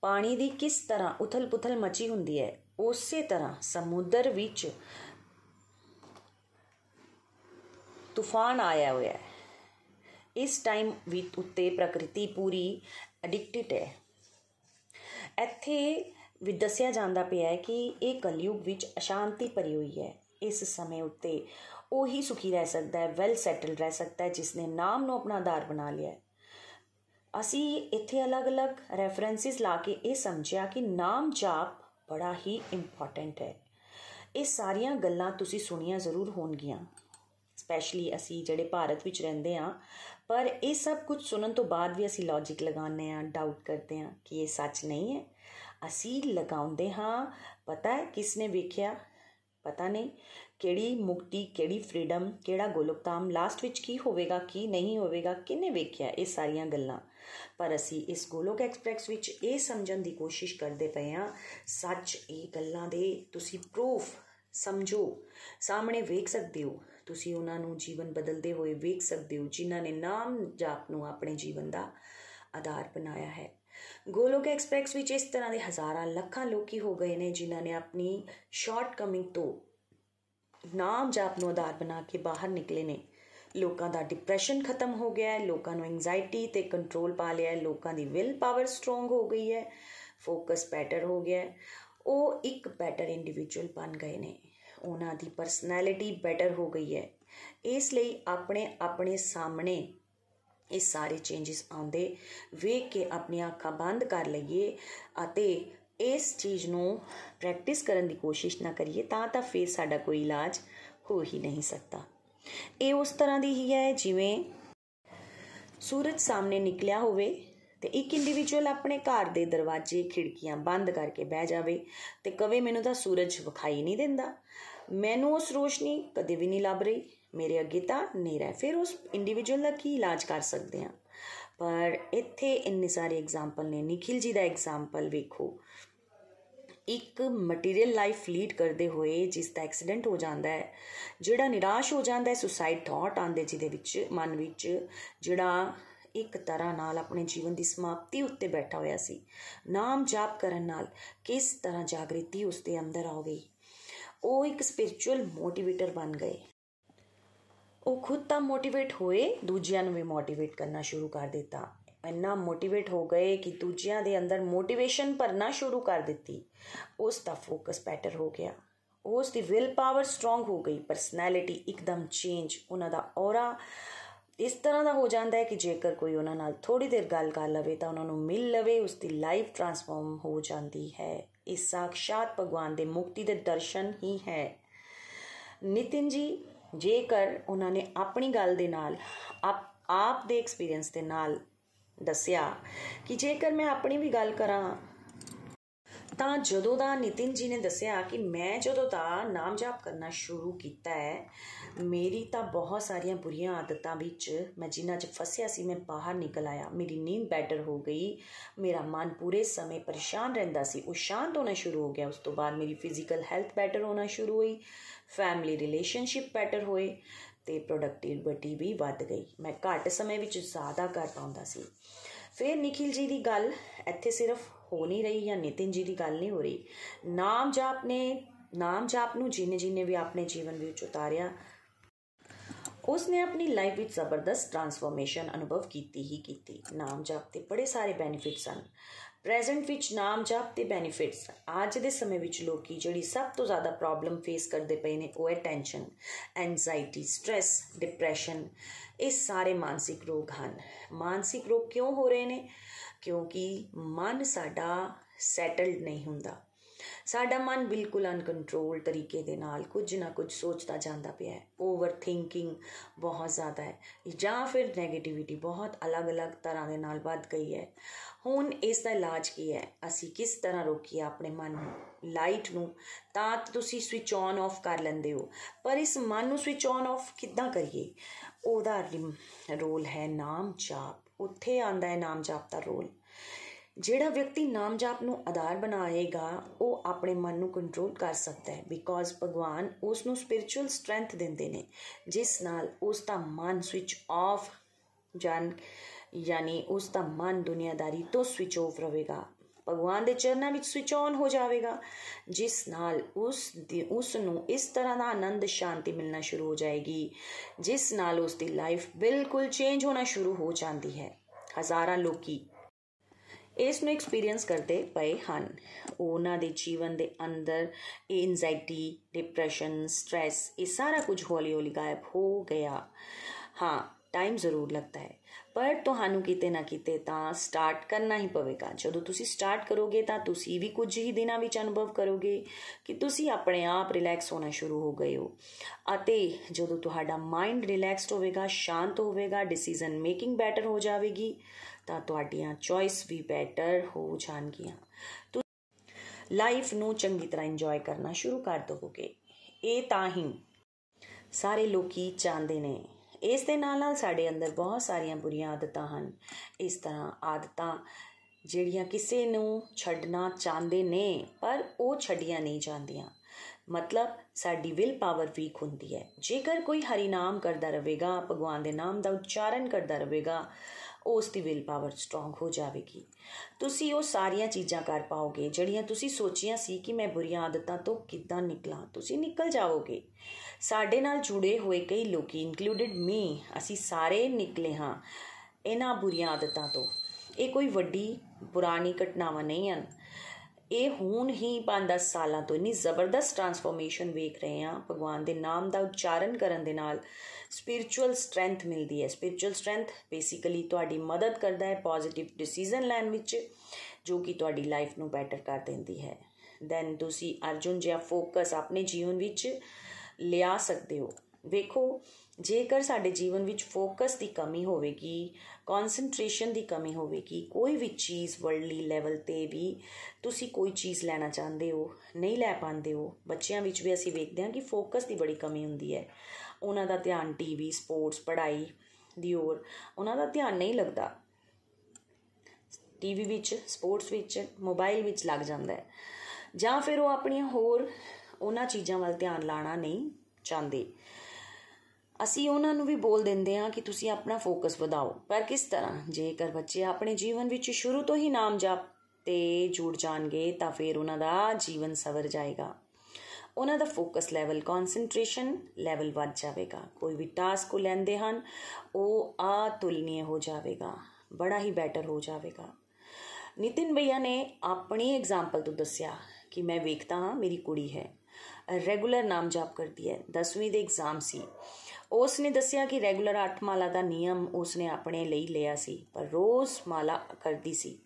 S1: ਪਾਣੀ ਦੀ ਕਿਸ ਤਰ੍ਹਾਂ ਉਥਲ-ਪੁਥਲ ਮਚੀ ਹੁੰਦੀ ਹੈ, ਉਸੇ ਤਰ੍ਹਾਂ ਸਮੁੰਦਰ ਵਿੱਚ ਤੂਫਾਨ ਆਇਆ ਹੋਇਆ ਹੈ। ਇਸ ਟਾਈਮ ਵੀ ਉੱਤੇ ਪ੍ਰਕਿਰਤੀ ਪੂਰੀ ਐਡਿਕਟਡ ਹੈ। ਇੱਥੇ ਵੀ ਦੱਸਿਆ ਜਾਂਦਾ ਪਿਆ ਹੈ ਕਿ ਇਹ ਕਲਯੁਗ ਵਿੱਚ ਅਸ਼ਾਂਤੀ ਭਰੀ ਹੋਈ ਹੈ। ਇਸ ਸਮੇਂ ਉੱਤੇ ਉਹੀ ਸੁਖੀ ਰਹਿ ਸਕਦਾ ਹੈ ਵੈਲ ਸੈਟਲ ਰਹਿ ਸਕਦਾ ਹੈ, ਜਿਸ ਨੇ ਨਾਮ ਨੂੰ ਆਪਣਾ ਆਧਾਰ ਬਣਾ ਲਿਆ ਹੈ। ਅਸੀਂ ਇੱਥੇ ਅਲੱਗ-ਅਲੱਗ ਰੈਫਰੈਂਸਿਸ ਲਾ ਕੇ ਇਹ ਸਮਝਿਆ ਕਿ ਨਾਮ ਜਾਪ ਬੜਾ ਹੀ ਇੰਪੋਰਟੈਂਟ ਹੈ। ਇਹ ਸਾਰੀਆਂ ਗੱਲਾਂ ਤੁਸੀਂ ਸੁਣੀਆਂ ਜ਼ਰੂਰ ਹੋਣਗੀਆਂ। ਸਪੈਸ਼ਲੀ ਅਸੀਂ ਜਿਹੜੇ ਭਾਰਤ ਵਿੱਚ ਰਹਿੰਦੇ ਆ ਪਰ ਇਹ ਸਭ ਕੁਝ ਸੁਣਨ ਤੋਂ ਬਾਅਦ ਵੀ ਅਸੀਂ ਲੌਜੀਕ ਲਗਾਉਂਦੇ ਆ ਡਾਊਟ ਕਰਦੇ ਆ ਕਿ ਇਹ ਸੱਚ ਨਹੀਂ ਹੈ। ਅਸੀਂ ਲਗਾਉਂਦੇ ਹਾਂ। ਪਤਾ ਹੈ ਕਿਸ ਨੇ ਵੇਖਿਆ? ਪਤਾ ਨਹੀਂ। ਕਿਹੜੀ ਮੁਕਤੀ, ਕਿਹੜੀ ਫਰੀडम ਕਿਹੜਾ ਗੋਲਕਤਾਮ ਲਾਸਟ ਵਿੱਚ ਕੀ ਹੋਵੇਗਾ, ਕੀ ਨਹੀਂ ਹੋਵੇਗਾ ਕਿਨੇ ਵੇਖਿਆ ਇਹ ਸਾਰੀਆਂ ਗੱਲਾਂ? ਪਰ ਅਸੀਂ ਇਸ ਗੋਲੋਕ ਐਕਸਪ੍ਰੈਸ ਵਿੱਚ ਇਹ ਸਮਝਣ ਦੀ ਕੋਸ਼ਿਸ਼ ਕਰਦੇ ਪਏ ਆ ਸੱਚ ਇਹ ਗੱਲਾਂ ਦੇ ਤੁਸੀਂ ਪ੍ਰੂਫ ਸਮਝੋ। ਸਾਹਮਣੇ ਵੇਖ ਸਕਦੇ ਹੋ, ਤੁਸੀਂ ਉਹਨਾਂ ਨੂੰ ਜੀਵਨ ਬਦਲਦੇ ਹੋਏ ਵੇਖ ਸਕਦੇ ਹੋ, ਜਿਨ੍ਹਾਂ ਨੇ ਨਾਮ ਜਾਪ ਨੂੰ ਆਪਣੇ ਜੀਵਨ ਦਾ ਆਧਾਰ ਬਣਾਇਆ ਹੈ। ਗੋਲੋਕ ਐਕਸਪ੍ਰੈਸ ਵਿੱਚ ਇਸ ਤਰ੍ਹਾਂ ਦੇ ਹਜ਼ਾਰਾਂ ਲੱਖਾਂ ਲੋਕੀ ਹੋ ਗਏ ਨੇ ਜਿਨ੍ਹਾਂ ਨੇ ਆਪਣੀ ਸ਼ਾਰਟ ਕਮਿੰਗ ਤੋਂ ਨਾਮ ਜਾਪ ਨੂੰ ਆਧਾਰ ਬਣਾ ਕੇ ਬਾਹਰ ਨਿਕਲੇ ਨੇ। ਲੋਕਾਂ ਦਾ ਡਿਪਰੈਸ਼ਨ ਖਤਮ ਹੋ ਗਿਆ ਹੈ, ਲੋਕਾਂ ਨੂੰ ਐਂਜ਼ਾਇਟੀ ਤੇ ਕੰਟਰੋਲ ਪਾ ਲਿਆ ਹੈ, ਲੋਕਾਂ ਦੀ ਵਿਲ ਪਾਵਰ ਸਟਰੋਂਗ ਹੋ ਗਈ ਹੈ ਫੋਕਸ ਬੈਟਰ ਹੋ ਗਿਆ ਹੈ। ਉਹ ਇੱਕ ਬੈਟਰ ਇੰਡੀਵਿਜੂਅਲ ਬਣ ਗਏ ਨੇ। ਉਹਨਾਂ ਦੀ ਪਰਸਨੈਲਿਟੀ ਬੈਟਰ ਹੋ ਗਈ ਹੈ। ਇਸ ਲਈ ਆਪਣੇ ਆਪਣੇ ਸਾਹਮਣੇ ਇਹ ਸਾਰੇ ਚੇਂजेस ਆਉਂਦੇ। ਵੇਖ ਕੇ ਆਪਣੀਆਂ ਅੱਖਾਂ ਬੰਦ ਕਰ ਲਈਏ ਅਤੇ ਇਸ ਚੀਜ਼ ਨੂੰ ਪ੍ਰੈਕਟਿਸ ਕਰਨ ਦੀ ਕੋਸ਼ਿਸ਼ ਨਾ ਕਰੀਏ ਤਾਂ ਤਾਂ ਫੇਰ ਸਾਡਾ ਕੋਈ ਇਲਾਜ ਹੋ ਹੀ ਨਹੀਂ ਸਕਦਾ। ਇਹ ਉਸ ਤਰ੍ਹਾਂ ਦੀ ਹੀ ਹੈ ਜਿਵੇਂ ਸੂਰਜ ਸਾਹਮਣੇ ਨਿਕਲਿਆ ਹੋਵੇ ਤੇ ਇੱਕ ਇੰਡੀਵਿਜੂਅਲ ਆਪਣੇ ਘਰ ਦੇ ਦਰਵਾਜ਼ੇ, ਖਿੜਕੀਆਂ ਬੰਦ ਕਰਕੇ ਬਹਿ ਜਾਵੇ ਤੇ ਕਵੇ, ਮੈਨੂੰ ਤਾਂ ਸੂਰਜ ਵਿਖਾਈ ਨਹੀਂ ਦਿੰਦਾ। ਮੈਨੂੰ ਉਸ ਰੋਸ਼ਨੀ ਕਦੇ ਵੀ ਨਹੀਂ ਲੱਭ ਰਹੀ। ਮੇਰੇ ਅੱਗੇ ਤਾਂ ਹਨੇਰਾ ਹੈ। ਫਿਰ ਉਸ ਇੰਡੀਵਿਜੂਅਲ ਦਾ ਕੀ ਇਲਾਜ ਕਰ ਸਕਦੇ ਆ ਪਰ ਇੱਥੇ ਇੰਨੇ ਸਾਰੇ ਐਗਜ਼ਾਮਪਲ ਨੇ। ਨikhil ji ਦਾ ਐਗਜ਼ਾਮਪਲ ਵੇਖੋ। ਇੱਕ ਮਟੀਰੀਅਲ ਲਾਈਫ ਲੀਡ ਕਰਦੇ ਹੋਏ ਜਿਸ ਦਾ ਐਕਸੀਡੈਂਟ ਹੋ ਜਾਂਦਾ ਹੈ, ਜਿਹੜਾ ਨਿਰਾਸ਼ ਹੋ ਜਾਂਦਾ ਹੈ ਸੁਸਾਈਡ ਥਾਟ ਆਂਦੇ ਜਿਹਦੇ ਵਿੱਚ, ਮਨ ਵਿੱਚ, ਜਿਹੜਾ ਇੱਕ ਤਰ੍ਹਾਂ ਨਾਲ ਆਪਣੇ ਜੀਵਨ ਦੀ ਸਮਾਪਤੀ ਉੱਤੇ ਬੈਠਾ ਹੋਇਆ ਸੀ। ਨਾਮ ਜਾਪ ਕਰਨ ਨਾਲ ਕਿਸ ਤਰ੍ਹਾਂ ਜਾਗਰਤੀ ਉਸ ਦੇ ਅੰਦਰ ਆ ਗਈ? ਉਹ ਇੱਕ ਸਪਿਰਚੁਅਲ ਮੋਟੀਵੇਟਰ ਬਣ ਗਏ। ਉਹ ਖੁਦ ਤਾਂ ਮੋਟੀਵੇਟ ਹੋਏ, ਦੂਜਿਆਂ ਨੂੰ ਵੀ ਮੋਟੀਵੇਟ ਕਰਨਾ ਸ਼ੁਰੂ ਕਰ ਦਿੱਤਾ। ਇੰਨਾ ਮੋਟੀਵੇਟ ਹੋ ਗਏ ਕਿ ਦੂਜਿਆਂ ਦੇ ਅੰਦਰ ਮੋਟੀਵੇਸ਼ਨ ਭਰਨਾ ਸ਼ੁਰੂ ਕਰ ਦਿੱਤੀ। ਉਸ ਦਾ ਫੋਕਸ ਬੈਟਰ ਹੋ ਗਿਆ। ਉਸ ਦੀ ਵਿਲ ਪਾਵਰ ਸਟਰੋਂਗ ਹੋ ਗਈ। ਪਰਸਨੈਲਿਟੀ ਇੱਕਦਮ ਚੇਂਜ ਉਹਨਾਂ ਦਾ ਔਰਾ ਇਸ ਤਰ੍ਹਾਂ ਦਾ ਹੋ ਜਾਂਦਾ ਹੈ ਕਿ ਜੇਕਰ ਕੋਈ ਉਹਨਾਂ ਨਾਲ ਥੋੜੀ ਦੇਰ ਗੱਲ ਕਰ ਲਵੇ ਤਾਂ ਉਹਨਾਂ ਨੂੰ ਮਿਲ ਲਵੇ, ਉਸ ਦੀ ਲਾਈਫ ਟਰਾਂਸਫਾਰਮ ਹੋ ਜਾਂਦੀ ਹੈ। ਇਹ ਸਾਖਸ਼ਾਤ ਭਗਵਾਨ ਦੇ ਮੁਕਤੀ ਦੇ ਦਰਸ਼ਨ ਹੀ ਹੈ। ਨਿਤਿਨ ਜੀ ਜੇਕਰ ਉਹਨਾਂ ਨੇ ਆਪਣੀ ਗੱਲ ਦੇ ਨਾਲ, ਆਪ ਆਪ ਦੇ ਐਕਸਪੀਰੀਅੰਸ ਦੇ ਨਾਲ ਦੱਸਿਆ ਕਿ ਜੇਕਰ ਮੈਂ ਆਪਣੀ ਵੀ ਗੱਲ ਕਰਾਂ ਤਾਂ ਜਦੋਂ ਦਾ ਨਿਤਿਨ ਜੀ ਨੇ ਦੱਸਿਆ ਕਿ ਮੈਂ ਜਦੋਂ ਦਾ ਨਾਮ ਜਾਪ ਕਰਨਾ ਸ਼ੁਰੂ ਕੀਤਾ ਹੈ, ਮੇਰੀ ਤਾਂ ਬਹੁਤ ਸਾਰੀਆਂ ਬੁਰੀਆਂ ਆਦਤਾਂ ਵਿੱਚ ਮੈਂ ਜਿਨ੍ਹਾਂ 'ਚ ਫਸਿਆ ਸੀ, ਮੈਂ ਬਾਹਰ ਨਿਕਲ ਆਇਆ। ਮੇਰੀ ਨੀਂਦ ਬੈਟਰ ਹੋ ਗਈ। ਮੇਰਾ ਮਨ ਪੂਰੇ ਸਮੇਂ ਪਰੇਸ਼ਾਨ ਰਹਿੰਦਾ ਸੀ। ਉਹ ਸ਼ਾਂਤ ਹੋਣਾ ਸ਼ੁਰੂ ਹੋ ਗਿਆ। ਉਸ ਤੋਂ ਬਾਅਦ ਮੇਰੀ ਫਿਜ਼ੀਕਲ ਹੈਲਥ ਬੈਟਰ ਹੋਣਾ ਸ਼ੁਰੂ ਹੋਈ। ਫੈਮਿਲੀ ਰਿਲੇਸ਼ਨਸ਼ਿਪ ਬੈਟਰ ਹੋਏ ਤੇ ਪ੍ਰੋਡਕਟਿਵਿਟੀ ਵੀ ਵੱਧ ਗਈ। ਮੈਂ ਘੱਟ ਸਮੇਂ ਵਿੱਚ ਜ਼ਿਆਦਾ ਕਰ ਪਾਉਂਦਾ ਸੀ। ਫਿਰ ਨikhil ji ਦੀ ਗੱਲ, ਇੱਥੇ ਸਿਰਫ ਹੋ ਨਹੀਂ ਰਹੀ ਜਾਂ ਨਿਤਿਨ ਜੀ ਦੀ ਗੱਲ ਨਹੀਂ ਹੋ ਰਹੀ, ਨਾਮ ਜਾਪ ਨੇ, ਨਾਮ ਜਾਪ ਨੂੰ ਜਿਨੇ ਜਿਨੇ ਵੀ ਆਪਣੇ ਜੀਵਨ ਵਿੱਚ ਉਤਾਰਿਆ ਉਸ ਨੇ ਆਪਣੀ ਲਾਈਫ ਵਿੱਚ ਜ਼ਬਰਦਸਤ ਟਰਾਂਸਫਰਮੇਸ਼ਨ ਅਨੁਭਵ ਕੀਤੀ ਹੀ ਕੀਤੀ। ਨਾਮ ਜਾਪ ਦੇ ਬੜੇ ਸਾਰੇ ਬੈਨੀਫਿਟਸ ਹਨ। ਪ੍ਰੈਜ਼ੈਂਟ ਵਿੱਚ ਨਾਮ ਜਾਪ ਦੇ ਬੈਨੀਫਿਟਸ ਅੱਜ ਦੇ ਸਮੇਂ ਵਿੱਚ ਲੋਕੀ ਜਿਹੜੀ ਸਭ ਤੋਂ ਜ਼ਿਆਦਾ ਪ੍ਰੋਬਲਮ ਫੇਸ ਕਰਦੇ ਪਏ ਨੇ ਉਹ ਹੈ ਟੈਨਸ਼ਨ ਐਂਜ਼ਾਇਟੀ ਸਟ्रेस ਡਿਪਰੈਸ਼ਨ ਇਹ ਸਾਰੇ ਮਾਨਸਿਕ ਰੋਗ ਹਨ। ਮਾਨਸਿਕ ਰੋਗ ਕਿਉਂ ਹੋ ਰਹੇ ਨੇ? ਕਿਉਂਕਿ ਮਨ ਸਾਡਾ ਸੈਟਲਡ ਨਹੀਂ ਹੁੰਦਾ। ਸਾਡਾ ਮਨ ਬਿਲਕੁਲ ਅਨਕੰਟਰੋਲ ਤਰੀਕੇ ਦੇ ਨਾਲ ਕੁਝ ਨਾ ਕੁਝ ਸੋਚਦਾ ਜਾਂਦਾ ਪਿਆ ਹੈ। ਓਵਰ ਥਿੰਕਿੰਗ ਬਹੁਤ ਜ਼ਿਆਦਾ ਹੈ। ਜਾਂ ਫਿਰ 네ਗੇਟਿਵਿਟੀ ਬਹੁਤ ਅਲੱਗ-ਅਲੱਗ ਤਰ੍ਹਾਂ ਦੇ ਨਾਲ ਵੱਧ ਗਈ ਹੈ। ਹੁਣ ਇਸ ਦਾ ਇਲਾਜ ਕੀ ਹੈ? ਅਸੀਂ ਕਿਸ ਤਰ੍ਹਾਂ ਰੋਕੀਏ ਆਪਣੇ ਮਨ ਨੂੰ ਲਾਈਟ ਨੂੰ? ਤਾਂ ਤੁਸੀਂ ਸਵਿਚ ਔਨ ਆਫ ਕਰ ਲੈਂਦੇ ਹੋ। ਪਰ ਇਸ ਮਨ ਨੂੰ ਸਵਿਚ ਔਨ ਆਫ ਕਿੱਦਾਂ ਕਰੀਏ? ਉਹਦਾ ਰੋਲ ਹੈ ਨਾਮ ਜਾਪ ਉੱਥੇ ਆਂਦਾ ਹੈ ਨਾਮ ਜਾਪ ਦਾ ਰੋਲ। ਜਿਹੜਾ ਵਿਅਕਤੀ ਨਾਮ ਜਾਪ ਨੂੰ ਆਧਾਰ ਬਣਾਏਗਾ, ਉਹ ਆਪਣੇ ਮਨ ਨੂੰ ਕੰਟਰੋਲ ਕਰ ਸਕਦਾ ਹੈ ਬਿਕੋਜ਼ ਭਗਵਾਨ ਉਸ ਨੂੰ ਸਪਿਰਚੁਅਲ ਸਟਰੈਂਥ ਦਿੰਦੇ ਨੇ, ਜਿਸ ਨਾਲ ਉਸ ਦਾ ਮਨ ਸਵਿਚ ਆਫ ਜਾਨ, ਯਾਨੀ ਉਸ ਦਾ ਮਨ ਦੁਨੀਆਦਾਰੀ ਤੋਂ ਸਵਿਚ ਆਫ ਰਹੇਗਾ। ਭਗਵਾਨ ਦੇ ਚਰਨਾਂ ਵਿੱਚ ਸਵਿਚ ਔਨ ਹੋ ਜਾਵੇਗਾ, ਜਿਸ ਨਾਲ ਉਸ ਦੀ ਉਸ ਨੂੰ ਇਸ ਤਰ੍ਹਾਂ ਦਾ ਆਨੰਦ, ਸ਼ਾਂਤੀ ਮਿਲਣਾ ਸ਼ੁਰੂ ਹੋ ਜਾਏਗੀ, ਜਿਸ ਨਾਲ ਉਸ ਦੀ ਲਾਈਫ ਬਿਲਕੁਲ ਚੇਂਜ ਹੋਣਾ ਸ਼ੁਰੂ ਹੋ ਜਾਂਦੀ ਹੈ। ਹਜ਼ਾਰਾਂ ਲੋਕੀ ਇਸ ਨੂੰ ਐਕਸਪੀਰੀਅੰਸ ਕਰਦੇ ਪਏ ਹਨ। ਉਹਨਾਂ ਦੇ ਜੀਵਨ ਦੇ ਅੰਦਰ ਐਂਜ਼ਾਇਟੀ ਡਿਪਰੈਸ਼ਨ ਸਟ्रेस ਇਹ ਸਾਰਾ ਕੁਝ ਹੌਲੀ-ਹੌਲੀ ਗਾਇਬ ਹੋ ਗਿਆ। ਹਾਂ ਟਾਈਮ ਜ਼ਰੂਰ ਲੱਗਦਾ ਹੈ। ਪਰ ਤੁਹਾਨੂੰ ਕਿਤੇ ਨਾ ਕਿਤੇ ਤਾਂ ਸਟਾਰਟ ਕਰਨਾ ਹੀ ਪਵੇਗਾ। ਜਦੋਂ ਤੁਸੀਂ ਸਟਾਰਟ ਕਰੋਗੇ ਤਾਂ ਤੁਸੀਂ ਵੀ ਕੁਝ ਹੀ ਦਿਨਾਂ ਵਿੱਚ ਅਨੁਭਵ ਕਰੋਗੇ ਕਿ ਤੁਸੀਂ ਆਪਣੇ ਆਪ ਰਿਲੈਕਸ ਹੋਣਾ ਸ਼ੁਰੂ ਹੋ ਗਏ ਹੋ। ਅਤੇ ਜਦੋਂ ਤੁਹਾਡਾ ਮਾਈਂਡ ਰਿਲੈਕਸਡ ਹੋਵੇਗਾ, ਸ਼ਾਂਤ ਹੋਵੇਗਾ ਡਿਸੀਜਨ ਮੇਕਿੰਗ ਬੈਟਰ ਹੋ ਜਾਵੇਗੀ, ਤਾਂ ਤੁਹਾਡੀਆਂ ਚੋਇਸ ਵੀ ਬੈਟਰ ਹੋ ਜਾਣਗੀਆਂ। ਲਾਈਫ ਨੂੰ ਚੰਗੀ ਤਰ੍ਹਾਂ ਇੰਜੋਏ ਕਰਨਾ ਸ਼ੁਰੂ ਕਰ ਦੋਗੇ ਇਹ ਤਾਂ ਹੀ ਸਾਰੇ ਲੋਕੀ ਚਾਹੁੰਦੇ ਨੇ ਇਸ ਦੇ ਨਾਲ ਨਾਲ ਸਾਡੇ ਅੰਦਰ ਬਹੁਤ ਸਾਰੀਆਂ ਬੁਰੀਆਂ ਆਦਤਾਂ ਹਨ। ਇਸ ਤਰ੍ਹਾਂ ਆਦਤਾਂ ਜਿਹੜੀਆਂ ਕਿਸੇ ਨੂੰ ਛੱਡਣਾ ਚਾਹੁੰਦੇ ਨੇ, ਪਰ ਉਹ ਛੱਡੀਆਂ ਨਹੀਂ ਜਾਂਦੀਆਂ। ਮਤਲਬ ਸਾਡੀ ਵਿਲ ਪਾਵਰ ਵੀਕ ਹੁੰਦੀ ਹੈ। ਜੇਕਰ ਕੋਈ ਹਰੀ ਨਾਮ ਕਰਦਾ ਰਹੇਗਾ, ਭਗਵਾਨ ਦੇ ਨਾਮ ਦਾ ਉਚਾਰਨ ਕਰਦਾ ਰਹੇਗਾ, ਉਸ ਦੀ ਵਿਲ ਪਾਵਰ ਸਟਰੋਂਗ ਹੋ ਜਾਵੇਗੀ। ਤੁਸੀਂ ਉਹ ਸਾਰੀਆਂ ਚੀਜ਼ਾਂ ਕਰ ਪਾਓਗੇ, ਜਿਹੜੀਆਂ ਤੁਸੀਂ ਸੋਚੀਆਂ ਸੀ ਕਿ ਮੈਂ ਬੁਰੀਆਂ ਆਦਤਾਂ ਤੋਂ ਕਿੱਦਾਂ ਨਿਕਲਾਂ। ਤੁਸੀਂ ਨਿਕਲ ਜਾਓਗੇ। ਸਾਡੇ ਨਾਲ ਜੁੜੇ ਹੋਏ ਕਈ ਲੋਕੀ ਇਨਕਲੂਡਡ ਮੀ ਅਸੀਂ ਸਾਰੇ ਨਿਕਲੇ ਹਾਂ ਇਹਨਾਂ ਬੁਰੀਆਂ ਆਦਤਾਂ ਤੋਂ। ਇਹ ਕੋਈ ਵੱਡੀ, ਪੁਰਾਣੀ ਘਟਨਾਵਾਂ ਨਹੀਂ ਹਨ। ਇਹ ਹੁਣ ਹੀ 5-10 ਸਾਲਾਂ ਤੋਂ ਇਨੀ ਜ਼ਬਰਦਸਤ ਟਰਾਂਸਫਰਮੇਸ਼ਨ ਵੇਖ ਰਹੇ ਹਾਂ। ਭਗਵਾਨ ਦੇ ਨਾਮ ਦਾ ਉਚਾਰਨ ਕਰਨ ਦੇ ਨਾਲ ਸਪਿਰਚੁਅਲ ਸਟਰੈਂਥ ਮਿਲਦੀ ਹੈ। ਸਪਿਰਚੁਅਲ ਸਟਰੈਂਥ ਬੇਸਿਕਲੀ ਤੁਹਾਡੀ ਮਦਦ ਕਰਦਾ ਹੈ ਪੋਜ਼ਿਟਿਵ ਡਿਸੀਜਨ ਲੈਣ ਵਿੱਚ, ਜੋ ਕਿ ਤੁਹਾਡੀ ਲਾਈਫ ਨੂੰ ਬੈਟਰ ਕਰ ਦਿੰਦੀ ਹੈ। ਦੈਨ ਤੁਸੀਂ ਅਰਜੁਨ ਜਿਹਾ ਫੋਕਸ ਆਪਣੇ ਜੀਵਨ ਵਿੱਚ ਲਿਆ ਸਕਦੇ ਹੋ। ਵੇਖੋ, ਜੇਕਰ ਸਾਡੇ ਜੀਵਨ ਵਿੱਚ ਫੋਕਸ ਦੀ ਕਮੀ ਹੋਵੇਗੀ ਕਨਸੈਂਟ੍ਰੇਸ਼ਨ ਦੀ ਕਮੀ ਹੋਵੇਗੀ, ਕੋਈ ਵੀ ਚੀਜ਼ ਵਰਲਡਲੀ ਲੈਵਲ ਤੇ ਵੀ ਤੁਸੀਂ ਕੋਈ ਚੀਜ਼ ਲੈਣਾ ਚਾਹੁੰਦੇ ਹੋ, ਨਹੀਂ ਲੈ ਪਾਉਂਦੇ ਹੋ, ਬੱਚਿਆਂ ਵਿੱਚ ਵੀ ਅਸੀਂ ਵੇਖਦੇ ਹਾਂ ਕਿ ਫੋਕਸ ਦੀ ਬੜੀ ਕਮੀ ਹੁੰਦੀ ਹੈ। ਉਹਨਾਂ ਦਾ ਧਿਆਨ ਟੀਵੀ ਸਪੋਰਟਸ ਪੜ੍ਹਾਈ ਦੀ ਔਰ ਉਹਨਾਂ ਦਾ ਧਿਆਨ ਨਹੀਂ ਲੱਗਦਾ। ਟੀਵੀ ਵਿੱਚ ਸਪੋਰਟਸ ਵਿੱਚ ਮੋਬਾਈਲ ਵਿੱਚ ਲੱਗ ਜਾਂਦਾ ਹੈ। ਜਾਂ ਫਿਰ ਉਹ ਆਪਣੀਆਂ ਹੋਰ ਉਹਨਾਂ ਚੀਜ਼ਾਂ ਵੱਲ ਧਿਆਨ ਲਾਣਾ ਨਹੀਂ ਚਾਹੁੰਦੇ। ਅਸੀਂ ਉਹਨਾਂ ਨੂੰ ਵੀ ਬੋਲ ਦਿੰਦੇ ਹਾਂ ਕਿ ਤੁਸੀਂ ਆਪਣਾ ਫੋਕਸ ਵਧਾਓ। ਪਰ ਕਿਸ ਤਰ੍ਹਾਂ? ਜੇਕਰ ਬੱਚੇ ਆਪਣੇ ਜੀਵਨ ਵਿੱਚ ਸ਼ੁਰੂ ਤੋਂ ਹੀ ਨਾਮ ਜਪ ਤੇ ਜੁੜ ਜਾਣਗੇ, ਤਾਂ ਫਿਰ ਉਹਨਾਂ ਦਾ ਜੀਵਨ ਸਵਰ ਜਾਏਗਾ। ਉਹਨਾਂ ਦਾ ਫੋਕਸ ਲੈਵਲ ਕਨਸੈਂਟ੍ਰੇਸ਼ਨ ਲੈਵਲ ਵੱਧ ਜਾਵੇਗਾ। ਕੋਈ ਵੀ ਟਾਸਕ ਕੋ ਲੈਂਦੇ ਹਨ, ਉਹ ਅਤੁਲਨੀय ਹੋ ਜਾਵੇਗਾ। ਬੜਾ ਹੀ ਬੈਟਰ ਹੋ ਜਾਵੇਗਾ। ਨਿਤਿਨ ਭਈਆ ਨੇ ਆਪਣੀ ਐਗਜ਼ਾਮਪਲ ਤੋਂ ਦੱਸਿਆ ਕਿ ਮੈਂ ਵੇਖਦਾ ਹਾਂ, ਮੇਰੀ ਕੁੜੀ ਹੈ। ਰੈਗੂਲਰ ਨਾਮ ਜਾਪ ਕਰਦੀ ਹੈ। 10ਵੀਂ ਦੇ ਐਗਜ਼ਾਮ ਸੀ। ਉਸ ਨੇ ਦੱਸਿਆ ਕਿ ਰੈਗੂਲਰ 8 ਮਾਲਾ ਦਾ ਨਿਯਮ ਉਸ ਨੇ ਆਪਣੇ ਲਈ ਲਿਆ ਸੀ, ਪਰ ਰੋਜ਼ ਮਾਲਾ ਕਰਦੀ ਸੀ।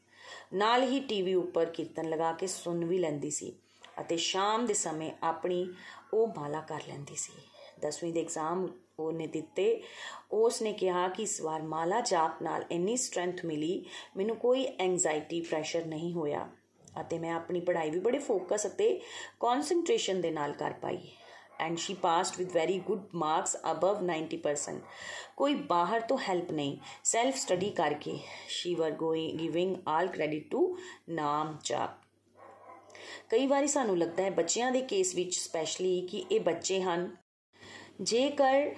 S1: ਨਾਲ ਹੀ ਟੀਵੀ ਉੱਪਰ ਕੀਰਤਨ ਲਗਾ ਕੇ ਸੁਣ ਵੀ ਲੈਂਦੀ ਸੀ ਅਤੇ ਸ਼ਾਮ ਦੇ ਸਮੇਂ ਆਪਣੀ ਉਹ ਮਾਲਾ ਕਰ ਲੈਂਦੀ ਸੀ। 10ਵੀਂ ਦੇ ਐਗਜ਼ਾਮ ਉਹਨੇ ਦਿੱਤੇ। ਉਸ ਨੇ ਕਿਹਾ ਕਿ ਇਸ ਵਾਰ ਮਾਲਾ ਜਾਪ ਨਾਲ ਇੰਨੀ ਸਟਰੈਂਥ ਮਿਲੀ, ਮੈਨੂੰ ਕੋਈ ਐਂਜ਼ਾਇਟੀ ਪ੍ਰੈਸ਼ਰ ਨਹੀਂ ਹੋਇਆ। ਅਤੇ ਮੈਂ ਆਪਣੀ ਪੜ੍ਹਾਈ ਵੀ ਬੜੇ ਫੋਕਸ ਅਤੇ ਕਨਸੈਂਟ੍ਰੇਸ਼ਨ ਦੇ ਨਾਲ ਕਰ ਪਾਈ। And she passed with very good marks above 90% ਕੋਈ ਬਾਹਰ ਤੋਂ ਹੈਲਪ ਨਹੀਂ ਸੈਲਫ ਸਟੱਡੀ ਕਰਕੇ she were going giving all credit to ਨਾਮ ਜਾਪ ਕਈ ਵਾਰੀ ਸਾਨੂੰ ਲੱਗਦਾ ਹੈ ਬੱਚਿਆਂ ਦੇ ਕੇਸ ਵਿੱਚ ਸਪੈਸ਼ਲੀ ਕਿ ਇਹ ਬੱਚੇ ਹਨ। ਜੇਕਰ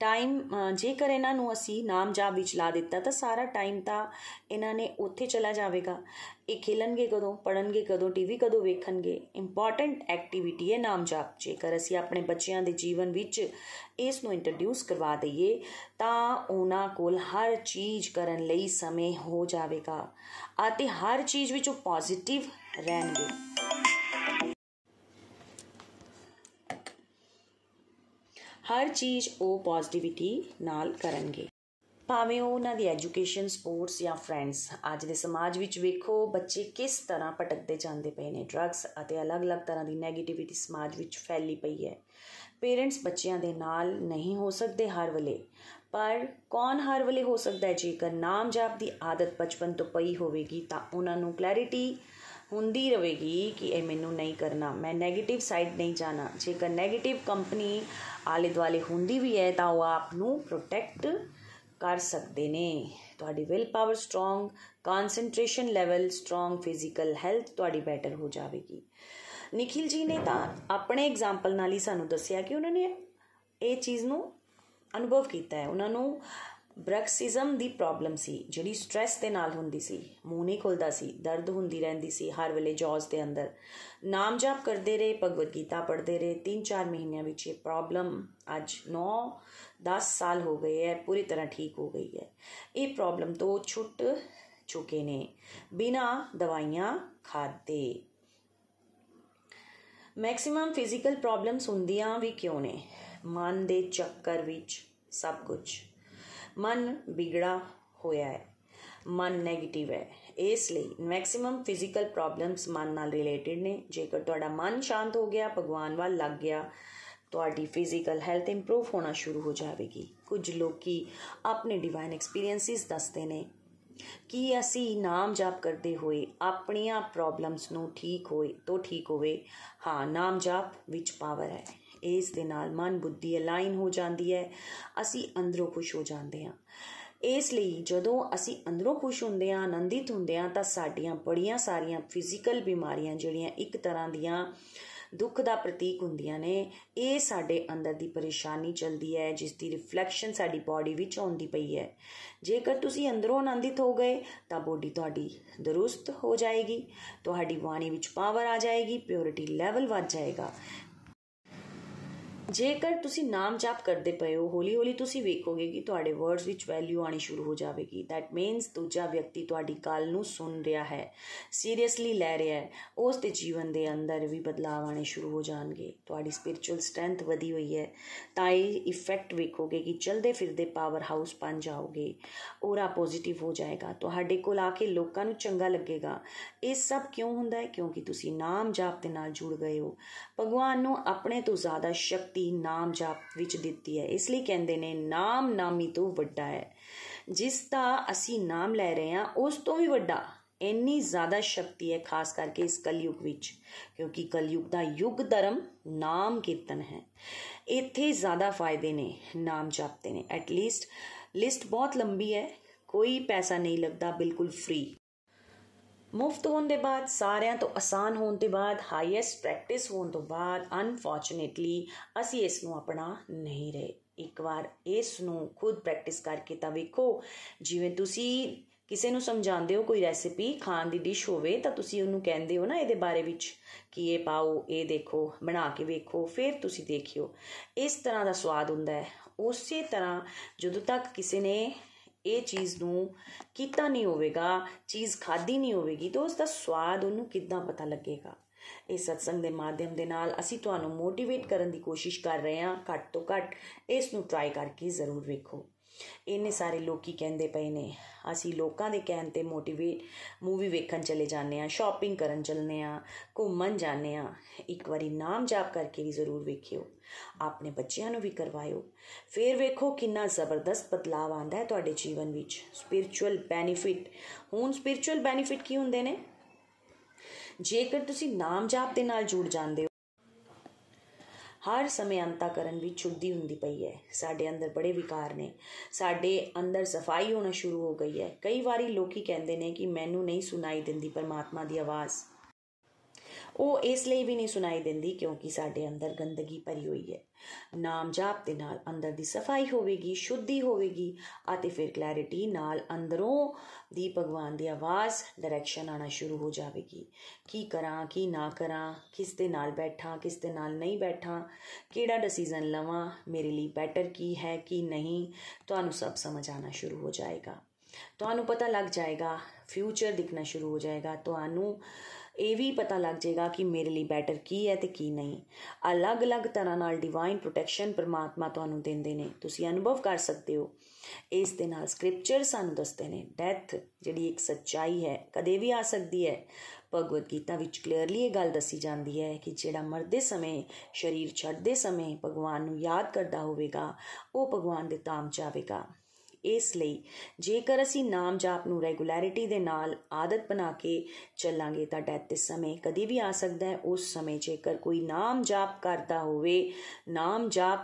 S1: ਟਾਈਮ ਜੇਕਰ ਇਹਨਾਂ ਨੂੰ ਅਸੀਂ ਨਾਮ ਜਾਪ ਵਿੱਚ ਲਾ ਦਿੱਤਾ, ਤਾਂ ਸਾਰਾ ਟਾਈਮ ਤਾਂ ਇਹਨਾਂ ਨੇ ਉੱਥੇ ਚਲਾ ਜਾਵੇਗਾ। ਇਹ ਖੇਲਣਗੇ ਕਦੋਂ ਪੜਨਗੇ ਕਦੋਂ ਟੀਵੀ ਕਦੋਂ ਵੇਖਣਗੇ ਇੰਪੋਰਟੈਂਟ ਐਕਟੀਵਿਟੀ ਹੈ ਨਾਮ ਜਾਪ। ਜੇਕਰ ਅਸੀਂ ਆਪਣੇ ਬੱਚਿਆਂ ਦੇ ਜੀਵਨ ਵਿੱਚ ਇਸ ਨੂੰ ਇੰਟਰੋਡਿਊਸ ਕਰਵਾ ਦਈਏ, ਤਾਂ ਉਹਨਾਂ ਕੋਲ ਹਰ ਚੀਜ਼ ਕਰਨ ਲਈ ਸਮੇਂ ਹੋ ਜਾਵੇਗਾ ਅਤੇ ਹਰ ਚੀਜ਼ ਵਿੱਚ ਉਹ ਪੋਜ਼ਿਟਿਵ ਰਹਿਣਗੇ। ਹਰ ਚੀਜ਼ ਉਹ ਪੋਜ਼ਿਟਿਵਿਟੀ ਨਾਲ ਕਰਨਗੇ। ਭਾਵੇਂ ਉਹ ਉਹਨਾਂ ਦੀ ਐਜੂਕੇਸ਼ਨ ਸਪੋਰਟਸ ਜਾਂ ਫਰੈਂਡਸ ਅੱਜ ਦੇ ਸਮਾਜ ਵਿੱਚ ਵੇਖੋ ਬੱਚੇ ਕਿਸ ਤਰ੍ਹਾਂ ਭਟਕਦੇ ਜਾਂਦੇ ਪਏ ਨੇ। ਡਰੱਗਸ ਅਤੇ ਅਲੱਗ-ਅਲੱਗ ਤਰ੍ਹਾਂ ਦੀ ਨੈਗੇਟਿਵਿਟੀ ਸਮਾਜ ਵਿੱਚ ਫੈਲੀ ਪਈ ਹੈ। ਪੇਰੈਂਟਸ ਬੱਚਿਆਂ ਦੇ ਨਾਲ ਨਹੀਂ ਹੋ ਸਕਦੇ ਹਰ ਵੇਲੇ, ਪਰ ਕੌਣ ਹਰ ਵੇਲੇ ਹੋ ਸਕਦਾ ਹੈ? ਜੇਕਰ ਨਾਮ ਜਾਪ ਦੀ ਆਦਤ ਬਚਪਨ ਤੋਂ ਪਈ ਹੋਵੇਗੀ, ਤਾਂ ਉਹਨਾਂ ਨੂੰ ਕਲੈਰਿਟੀ ਹੁੰਦੀ ਰਹੇਗੀ ਕਿ ਇਹ ਮੈਨੂੰ ਨਹੀਂ ਕਰਨਾ, ਮੈਂ 네ਗੇਟਿਵ ਸਾਈਡ ਨਹੀਂ ਜਾਣਾ। ਜੇਕਰ 네ਗੇਟਿਵ ਕੰਪਨੀ ਆਲੇ ਦੁਆਲੇ ਹੁੰਦੀ ਵੀ ਹੈ ਤਾਂ ਉਹ ਆਪ ਨੂੰ ਪ੍ਰੋਟੈਕਟ ਕਰ ਸਕਦੇ ਨੇ। ਤੁਹਾਡੀ will power strong concentration level strong physical health ਤੁਹਾਡੀ ਬੈਟਰ ਹੋ ਜਾਵੇਗੀ। ਨikhil ji ਨੇ ਤਾਂ ਆਪਣੇ ਐਗਜ਼ਾਮਪਲ ਨਾਲ ਹੀ ਸਾਨੂੰ ਦੱਸਿਆ ਕਿ ਉਹਨਾਂ ਨੇ ਇਹ ਚੀਜ਼ ਨੂੰ ਅਨੁਭਵ ਕੀਤਾ ਹੈ। ਉਹਨਾਂ ਨੂੰ ਬ੍ਰੈਕਸਿਜ਼ਮ ਦੀ ਪ੍ਰੋਬਲਮ ਸੀ, ਜਿਹੜੀ ਸਟ्रेस ਦੇ ਨਾਲ ਹੁੰਦੀ ਸੀ। ਮੂੰਹ ਨਹੀਂ ਖੁੱਲਦਾ ਸੀ, ਦਰਦ ਹੁੰਦੀ ਰਹਿੰਦੀ ਸੀ ਹਰ ਵੇਲੇ ਜੌਜ਼ ਦੇ ਅੰਦਰ। ਨਾਮ ਜਾਪ ਕਰਦੇ ਰਹੇ, ਭਗਵਦ ਗੀਤਾ ਪੜ੍ਹਦੇ ਰਹੇ। 3-4 ਮਹੀਨਿਆਂ ਵਿੱਚ ਇਹ ਪ੍ਰੋਬਲਮ ਅੱਜ 9 10 ਸਾਲ ਹੋ ਗਏ ਹੈ, ਪੂਰੀ ਤਰ੍ਹਾਂ ਠੀਕ ਹੋ ਗਈ ਹੈ। ਇਹ ਪ੍ਰੋਬਲਮ ਤੋਂ ਛੁੱਟ ਚੁੱਕੇ ਨੇ, ਬਿਨਾ ਦਵਾਈਆਂ ਖਾਦੇ ਮੈਕਸਿਮਮ ਫਿਜ਼ੀਕਲ ਪ੍ਰੋਬਲਮਸ ਹੁੰਦੀਆਂ ਵੀ ਕਿਉਂ ਨੇ? ਮਨ ਦੇ ਚੱਕਰ ਵਿੱਚ ਸਭ ਕੁਝ। ਮਨ ਵਿਗੜਾ ਹੋਇਆ ਹੈ। ਮਨ 네ਗੇਟਿਵ ਹੈ। ਇਸ ਲਈ ਮੈਕਸਿਮਮ ਫਿਜ਼ੀਕਲ ਪ੍ਰੋਬਲਮਸ ਮਨ ਨਾਲ ਰਿਲੇਟਡ ਨੇ। ਜੇਕਰ ਤੁਹਾਡਾ ਮਨ ਸ਼ਾਂਤ ਹੋ ਗਿਆ, ਭਗਵਾਨ ਵੱਲ ਲੱਗ ਗਿਆ, ਤੁਹਾਡੀ ਫਿਜ਼ੀਕਲ ਹੈਲਥ ਇੰਪਰੂਵ ਹੋਣਾ ਸ਼ੁਰੂ ਹੋ ਜਾਵੇਗੀ। ਕੁਝ ਲੋਕੀ ਆਪਣੇ ਡਿਵਾਈਨ ਐਕਸਪੀਰੀਐਂਸਿਸ ਦੱਸਦੇ ਨੇ ਕਿ ਅਸੀਂ ਨਾਮ ਜਾਪ ਕਰਦੇ ਹੋਏ ਆਪਣੀਆਂ ਪ੍ਰੋਬਲਮਸ ਨੂੰ ਠੀਕ ਹੋਏ ਤੋਂ ਠੀਕ ਹੋਵੇ। ਹਾਂ, ਨਾਮ ਜਾਪ ਵਿੱਚ ਪਾਵਰ ਹੈ। ਇਸ ਦੇ ਨਾਲ ਮਨ ਬੁੱਧੀ ਅਲਾਈਨ ਹੋ ਜਾਂਦੀ ਹੈ, ਅਸੀਂ ਅੰਦਰੋਂ ਖੁਸ਼ ਹੋ ਜਾਂਦੇ ਹਾਂ। ਇਸ ਲਈ ਜਦੋਂ ਅਸੀਂ ਅੰਦਰੋਂ ਖੁਸ਼ ਹੁੰਦੇ ਹਾਂ, ਆਨੰਦਿਤ ਹੁੰਦੇ ਹਾਂ, ਤਾਂ ਸਾਡੀਆਂ ਬੜੀਆਂ ਸਾਰੀਆਂ ਫਿਜ਼ੀਕਲ ਬਿਮਾਰੀਆਂ ਜਿਹੜੀਆਂ ਇੱਕ ਤਰ੍ਹਾਂ ਦੀਆਂ ਦੁੱਖ ਦਾ ਪ੍ਰਤੀਕ ਹੁੰਦੀਆਂ ਨੇ, ਇਹ ਸਾਡੇ ਅੰਦਰ ਦੀ ਪਰੇਸ਼ਾਨੀ ਚਲਦੀ ਹੈ ਜਿਸ ਦੀ ਰਿਫਲੈਕਸ਼ਨ ਸਾਡੀ ਬਾਡੀ ਵਿੱਚ ਆਉਂਦੀ ਪਈ ਹੈ। ਜੇਕਰ ਤੁਸੀਂ ਅੰਦਰੋਂ ਆਨੰਦਿਤ ਹੋ ਗਏ, ਤਾਂ ਬੋਡੀ ਤੁਹਾਡੀ ਦਰੁਸਤ ਹੋ ਜਾਏਗੀ, ਤੁਹਾਡੀ ਬਾਣੀ ਵਿੱਚ ਪਾਵਰ ਆ ਜਾਏਗੀ ਪਿਓਰਿਟੀ ਲੈਵਲ ਵੱਧ ਜਾਏਗਾ। ਜੇਕਰ ਤੁਸੀਂ ਨਾਮ ਜਾਪ ਕਰਦੇ ਪਏ ਹੋ, ਹੌਲੀ ਹੌਲੀ ਤੁਸੀਂ ਵੇਖੋਗੇ ਕਿ ਤੁਹਾਡੇ ਵਰਡਸ ਵਿੱਚ ਵੈਲਿਊ ਆਣੀ ਸ਼ੁਰੂ ਹੋ ਜਾਵੇਗੀ। ਥੈਟ ਮੀਨਸ ਦੂਜਾ ਵਿਅਕਤੀ ਤੁਹਾਡੀ ਗੱਲ ਨੂੰ ਸੁਣ ਰਿਹਾ ਹੈ ਸੀਰੀਅਸਲੀ ਲੈ ਰਿਹਾ ਹੈ। ਉਸ ਦੇ ਜੀਵਨ ਦੇ ਅੰਦਰ ਵੀ ਬਦਲਾਅ ਆਣੇ ਸ਼ੁਰੂ ਹੋ ਜਾਣਗੇ। ਤੁਹਾਡੀ ਸਪਿਰਚੁਅਲ ਸਟਰੈਂਥ ਵਧੀ ਹੋਈ ਹੈ, ਤਾਂ ਇਹ ਇਫੈਕਟ ਵੇਖੋਗੇ ਕਿ ਚਲਦੇ ਫਿਰਦੇ ਪਾਵਰ ਹਾਊਸ ਬਣ ਜਾਓਗੇ। ਔਰਾ ਪੋਜ਼ਿਟਿਵ ਹੋ ਜਾਏਗਾ। ਤੁਹਾਡੇ ਕੋਲ ਆ ਕੇ ਲੋਕਾਂ ਨੂੰ ਚੰਗਾ ਲੱਗੇਗਾ। ਇਹ ਸਭ ਕਿਉਂ ਹੁੰਦਾ ਹੈ? ਕਿਉਂਕਿ ਤੁਸੀਂ ਨਾਮ ਜਾਪ ਦੇ ਨਾਲ ਜੁੜ ਗਏ ਹੋ। ਭਗਵਾਨ ਨੂੰ ਆਪਣੇ ਤੋਂ ਜ਼ਿਆਦਾ ਸ਼ਕਤੀ ਸ਼ਕਤੀ ਨਾਮ ਜਾਪ ਵਿੱਚ ਦਿੱਤੀ ਹੈ। ਇਸ ਲਈ ਕਹਿੰਦੇ ਨੇ, ਨਾਮ ਨਾਮੀ ਤੋਂ ਵੱਡਾ ਹੈ। ਜਿਸ ਦਾ ਅਸੀਂ ਨਾਮ ਲੈ ਰਹੇ ਹਾਂ, ਉਸ ਤੋਂ ਵੀ ਵੱਡਾ। ਇੰਨੀ ਜ਼ਿਆਦਾ ਸ਼ਕਤੀ ਹੈ ਖਾਸ ਕਰਕੇ ਇਸ ਕਲਯੁਗ ਵਿੱਚ, ਕਿਉਂਕਿ ਕਲਯੁਗ ਦਾ ਯੁੱਗ ਧਰਮ ਨਾਮ ਕੀਰਤਨ ਹੈ। ਇੱਥੇ ਜ਼ਿਆਦਾ ਫਾਇਦੇ ਨੇ ਨਾਮ ਜਪਤੇ ਨੇ। ਐਟ ਲੀਸਟ ਲਿਸਟ ਬਹੁਤ ਲੰਬੀ ਹੈ, ਕੋਈ ਪੈਸਾ ਨਹੀਂ ਲੱਗਦਾ, ਬਿਲਕੁਲ ਫ੍ਰੀ ਮੁਫਤ ਹੋਣ ਦੇ ਬਾਅਦ ਸਾਰਿਆਂ ਤੋਂ ਆਸਾਨ ਹੋਣ ਦੇ ਬਾਅਦ ਹਾਈਐਸਟ ਪ੍ਰੈਕਟਿਸ ਹੋਣ ਤੋਂ ਬਾਅਦ ਅਨਫੋਰਚੂਨੇਟਲੀ ਅਸੀਂ ਇਸ ਨੂੰ ਆਪਣਾ ਨਹੀਂ ਰਹੇ। ਇੱਕ ਵਾਰ ਇਸ ਨੂੰ ਖੁਦ ਪ੍ਰੈਕਟਿਸ ਕਰਕੇ ਤਾਂ ਵੇਖੋ, ਜਿਵੇਂ ਤੁਸੀਂ ਕਿਸੇ ਨੂੰ ਸਮਝਾਉਂਦੇ ਹੋ ਕੋਈ ਰੈਸਿਪੀ ਖਾਣ ਦੀ ਡਿਸ਼ ਹੋਵੇ, ਤਾਂ ਤੁਸੀਂ ਉਹਨੂੰ ਕਹਿੰਦੇ ਹੋ ਨਾ ਇਹਦੇ ਬਾਰੇ ਵਿੱਚ ਕਿ ਇਹ ਪਾਓ, ਇਹ ਦੇਖੋ, ਬਣਾ ਕੇ ਵੇਖੋ, ਫਿਰ ਤੁਸੀਂ ਦੇਖਿਓ। ਇਸ ਤਰ੍ਹਾਂ ਦਾ ਸਵਾਦ ਹੁੰਦਾ ਹੈ। ਉਸੇ ਤਰ੍ਹਾਂ ਜਦੋਂ ਤੱਕ ਕਿਸੇ ਨੇ ਇਹ ਚੀਜ਼ ਨੂੰ ਕੀਤਾ ਨਹੀਂ ਹੋਵੇਗਾ, ਚੀਜ਼ ਖਾਦੀ ਨਹੀਂ ਹੋਵੇਗੀ, ਤਾਂ ਉਸ ਦਾ ਸਵਾਦ ਉਹਨੂੰ ਕਿੱਦਾਂ ਪਤਾ ਲੱਗੇਗਾ? ਇਸ ਸਤਸੰਗ ਦੇ ਮਾਧਿਅਮ ਦੇ ਨਾਲ ਅਸੀਂ ਤੁਹਾਨੂੰ ਮੋਟੀਵੇਟ ਕਰਨ ਦੀ ਕੋਸ਼ਿਸ਼ ਕਰ ਰਹੇ ਹਾਂ, ਘੱਟ ਤੋਂ ਘੱਟ ਇਸ ਨੂੰ ਟਰਾਈ ਕਰਕੇ ਜ਼ਰੂਰ ਵੇਖੋ। ਇੰਨੇ ਸਾਰੇ ਲੋਕੀ ਕਹਿੰਦੇ ਪਏ ਨੇ। ਅਸੀਂ ਲੋਕਾਂ ਦੇ ਕਹਿਣ ਤੇ ਮੋਟੀਵੇਟ ਮੂਵੀ ਵੇਖਣ ਚਲੇ ਜਾਂਦੇ ਆ ਸ਼ਾਪਿੰਗ ਕਰਨ ਚੱਲਨੇ ਆ ਘੁੰਮਣ ਜਾਂਦੇ ਆ ਇੱਕ ਵਾਰੀ ਨਾਮ ਜਾਪ ਕਰਕੇ ਵੀ ਜ਼ਰੂਰ ਵੇਖਿਓ। ਆਪਣੇ ਬੱਚਿਆਂ ਨੂੰ ਵੀ ਕਰਵਾਇਓ। ਫਿਰ ਵੇਖੋ ਕਿੰਨਾ ਜ਼ਬਰਦਸਤ ਬਦਲਾਅ ਆਂਦਾ ਹੈ ਤੁਹਾਡੇ ਜੀਵਨ ਵਿੱਚ। ਸਪਿਰਚੁਅਲ ਬੈਨੀਫਿਟ ਹੁਣ ਸਪਿਰਚੁਅਲ ਬੈਨੀਫਿਟ ਕੀ ਹੁੰਦੇ ਨੇ? ਜੇਕਰ ਤੁਸੀਂ ਨਾਮ ਜਾਪ ਦੇ ਨਾਲ ਜੁੜ ਜਾਂਦੇ ਹੋ ਹਰ ਸਮੇਂ ਅੰਤਾਕਰਨ ਵਿੱਚ ਛੁੱਟੀ ਹੁੰਦੀ ਪਈ ਹੈ। ਸਾਡੇ ਅੰਦਰ ਬੜੇ ਵਿਕਾਰ ਨੇ। ਸਾਡੇ ਅੰਦਰ ਸਫ਼ਾਈ ਹੋਣਾ ਸ਼ੁਰੂ ਹੋ ਗਈ ਹੈ। ਕਈ ਵਾਰੀ ਲੋਕੀ ਕਹਿੰਦੇ ਨੇ ਕਿ ਮੈਨੂੰ ਨਹੀਂ ਸੁਣਾਈ ਦਿੰਦੀ ਪਰਮਾਤਮਾ ਦੀ ਆਵਾਜ਼। ਉਹ ਇਸ ਲਈ ਵੀ ਨਹੀਂ ਸੁਣਾਈ ਦਿੰਦੀ ਕਿਉਂਕਿ ਸਾਡੇ ਅੰਦਰ ਗੰਦਗੀ ਭਰੀ ਹੋਈ ਹੈ। ਨਾਮ ਜਾਪ ਦੇ ਨਾਲ ਅੰਦਰ ਦੀ ਸਫ਼ਾਈ ਹੋਵੇਗੀ, ਸ਼ੁੱਧੀ ਹੋਵੇਗੀ ਅਤੇ ਫਿਰ ਕਲੈਰਿਟੀ ਨਾਲ ਅੰਦਰੋਂ ਦੀ ਭਗਵਾਨ ਦੀ ਆਵਾਜ਼ ਡਾਇਰੈਕਸ਼ਨ ਆਣਾ ਸ਼ੁਰੂ ਹੋ ਜਾਵੇਗੀ। ਕੀ ਕਰਾਂ, ਕੀ ਨਾ ਕਰਾਂ, ਕਿਸ ਦੇ ਨਾਲ ਬੈਠਾਂ, ਕਿਸ ਦੇ ਨਾਲ ਨਹੀਂ ਬੈਠਾਂ, ਕਿਹੜਾ ਡਿਸੀਜਨ ਲਵਾਂ, ਮੇਰੇ ਲਈ ਬੈਟਰ ਕੀ ਹੈ, ਕੀ ਨਹੀਂ, ਤੁਹਾਨੂੰ ਸਭ ਸਮਝ ਆਣਾ ਸ਼ੁਰੂ ਹੋ ਜਾਏਗਾ। ਤੁਹਾਨੂੰ ਪਤਾ ਲੱਗ ਜਾਏਗਾ ਫਿਊਚਰ ਦਿਖਣਾ ਸ਼ੁਰੂ ਹੋ ਜਾਏਗਾ, ਤੁਹਾਨੂੰ ਇਹ ਵੀ ਪਤਾ ਲੱਗ ਜਾਏਗਾ ਕਿ ਮੇਰੇ ਲਈ ਬੈਟਰ ਕੀ ਹੈ ਤੇ ਕੀ ਨਹੀਂ। ਅਲੱਗ-ਅਲੱਗ ਤਰ੍ਹਾਂ ਨਾਲ ਡਿਵਾਈਨ ਪ੍ਰੋਟੈਕਸ਼ਨ ਪਰਮਾਤਮਾ ਤੁਹਾਨੂੰ ਦਿੰਦੇ ਨੇ। ਤੁਸੀਂ ਅਨੁਭਵ ਕਰ ਸਕਦੇ ਹੋ। ਇਸ ਦੇ ਨਾਲ ਸਕ੍ਰਿਪਚਰ ਸਾਨੂੰ ਦੱਸਦੇ ਨੇ ਡੈਥ ਜਿਹੜੀ ਇੱਕ ਸੱਚਾਈ ਹੈ, ਕਦੇ ਵੀ ਆ ਸਕਦੀ ਹੈ। ਭਗਵਦ ਗੀਤਾ ਵਿੱਚ ਕਲੀਅਰਲੀ ਇਹ ਗੱਲ ਦੱਸੀ ਜਾਂਦੀ ਹੈ ਕਿ ਜਿਹੜਾ ਮਰਦੇ ਸਮੇਂ, ਸਰੀਰ ਛੱਡਦੇ ਸਮੇਂ ਭਗਵਾਨ ਨੂੰ ਯਾਦ ਕਰਦਾ ਹੋਵੇਗਾ, ਉਹ ਭਗਵਾਨ ਦੇ ਧਾਮ ਜਾਵੇਗਾ। ਇਸ ਲਈ ਜੇਕਰ ਅਸੀਂ ਨਾਮ ਜਾਪ ਨੂੰ ਰੈਗੂਲੈਰਿਟੀ ਦੇ ਨਾਲ ਆਦਤ ਬਣਾ ਕੇ ਚੱਲਾਂਗੇ ਤਾਂ ਡੈਥ ਦੇ ਸਮੇਂ ਕਦੀ ਵੀ ਆ ਸਕਦਾ ਹੈ। ਉਸ ਸਮੇਂ ਜੇਕਰ ਕੋਈ ਨਾਮ ਜਾਪ ਕਰਦਾ ਹੋਵੇ, ਨਾਮ ਜਾਪ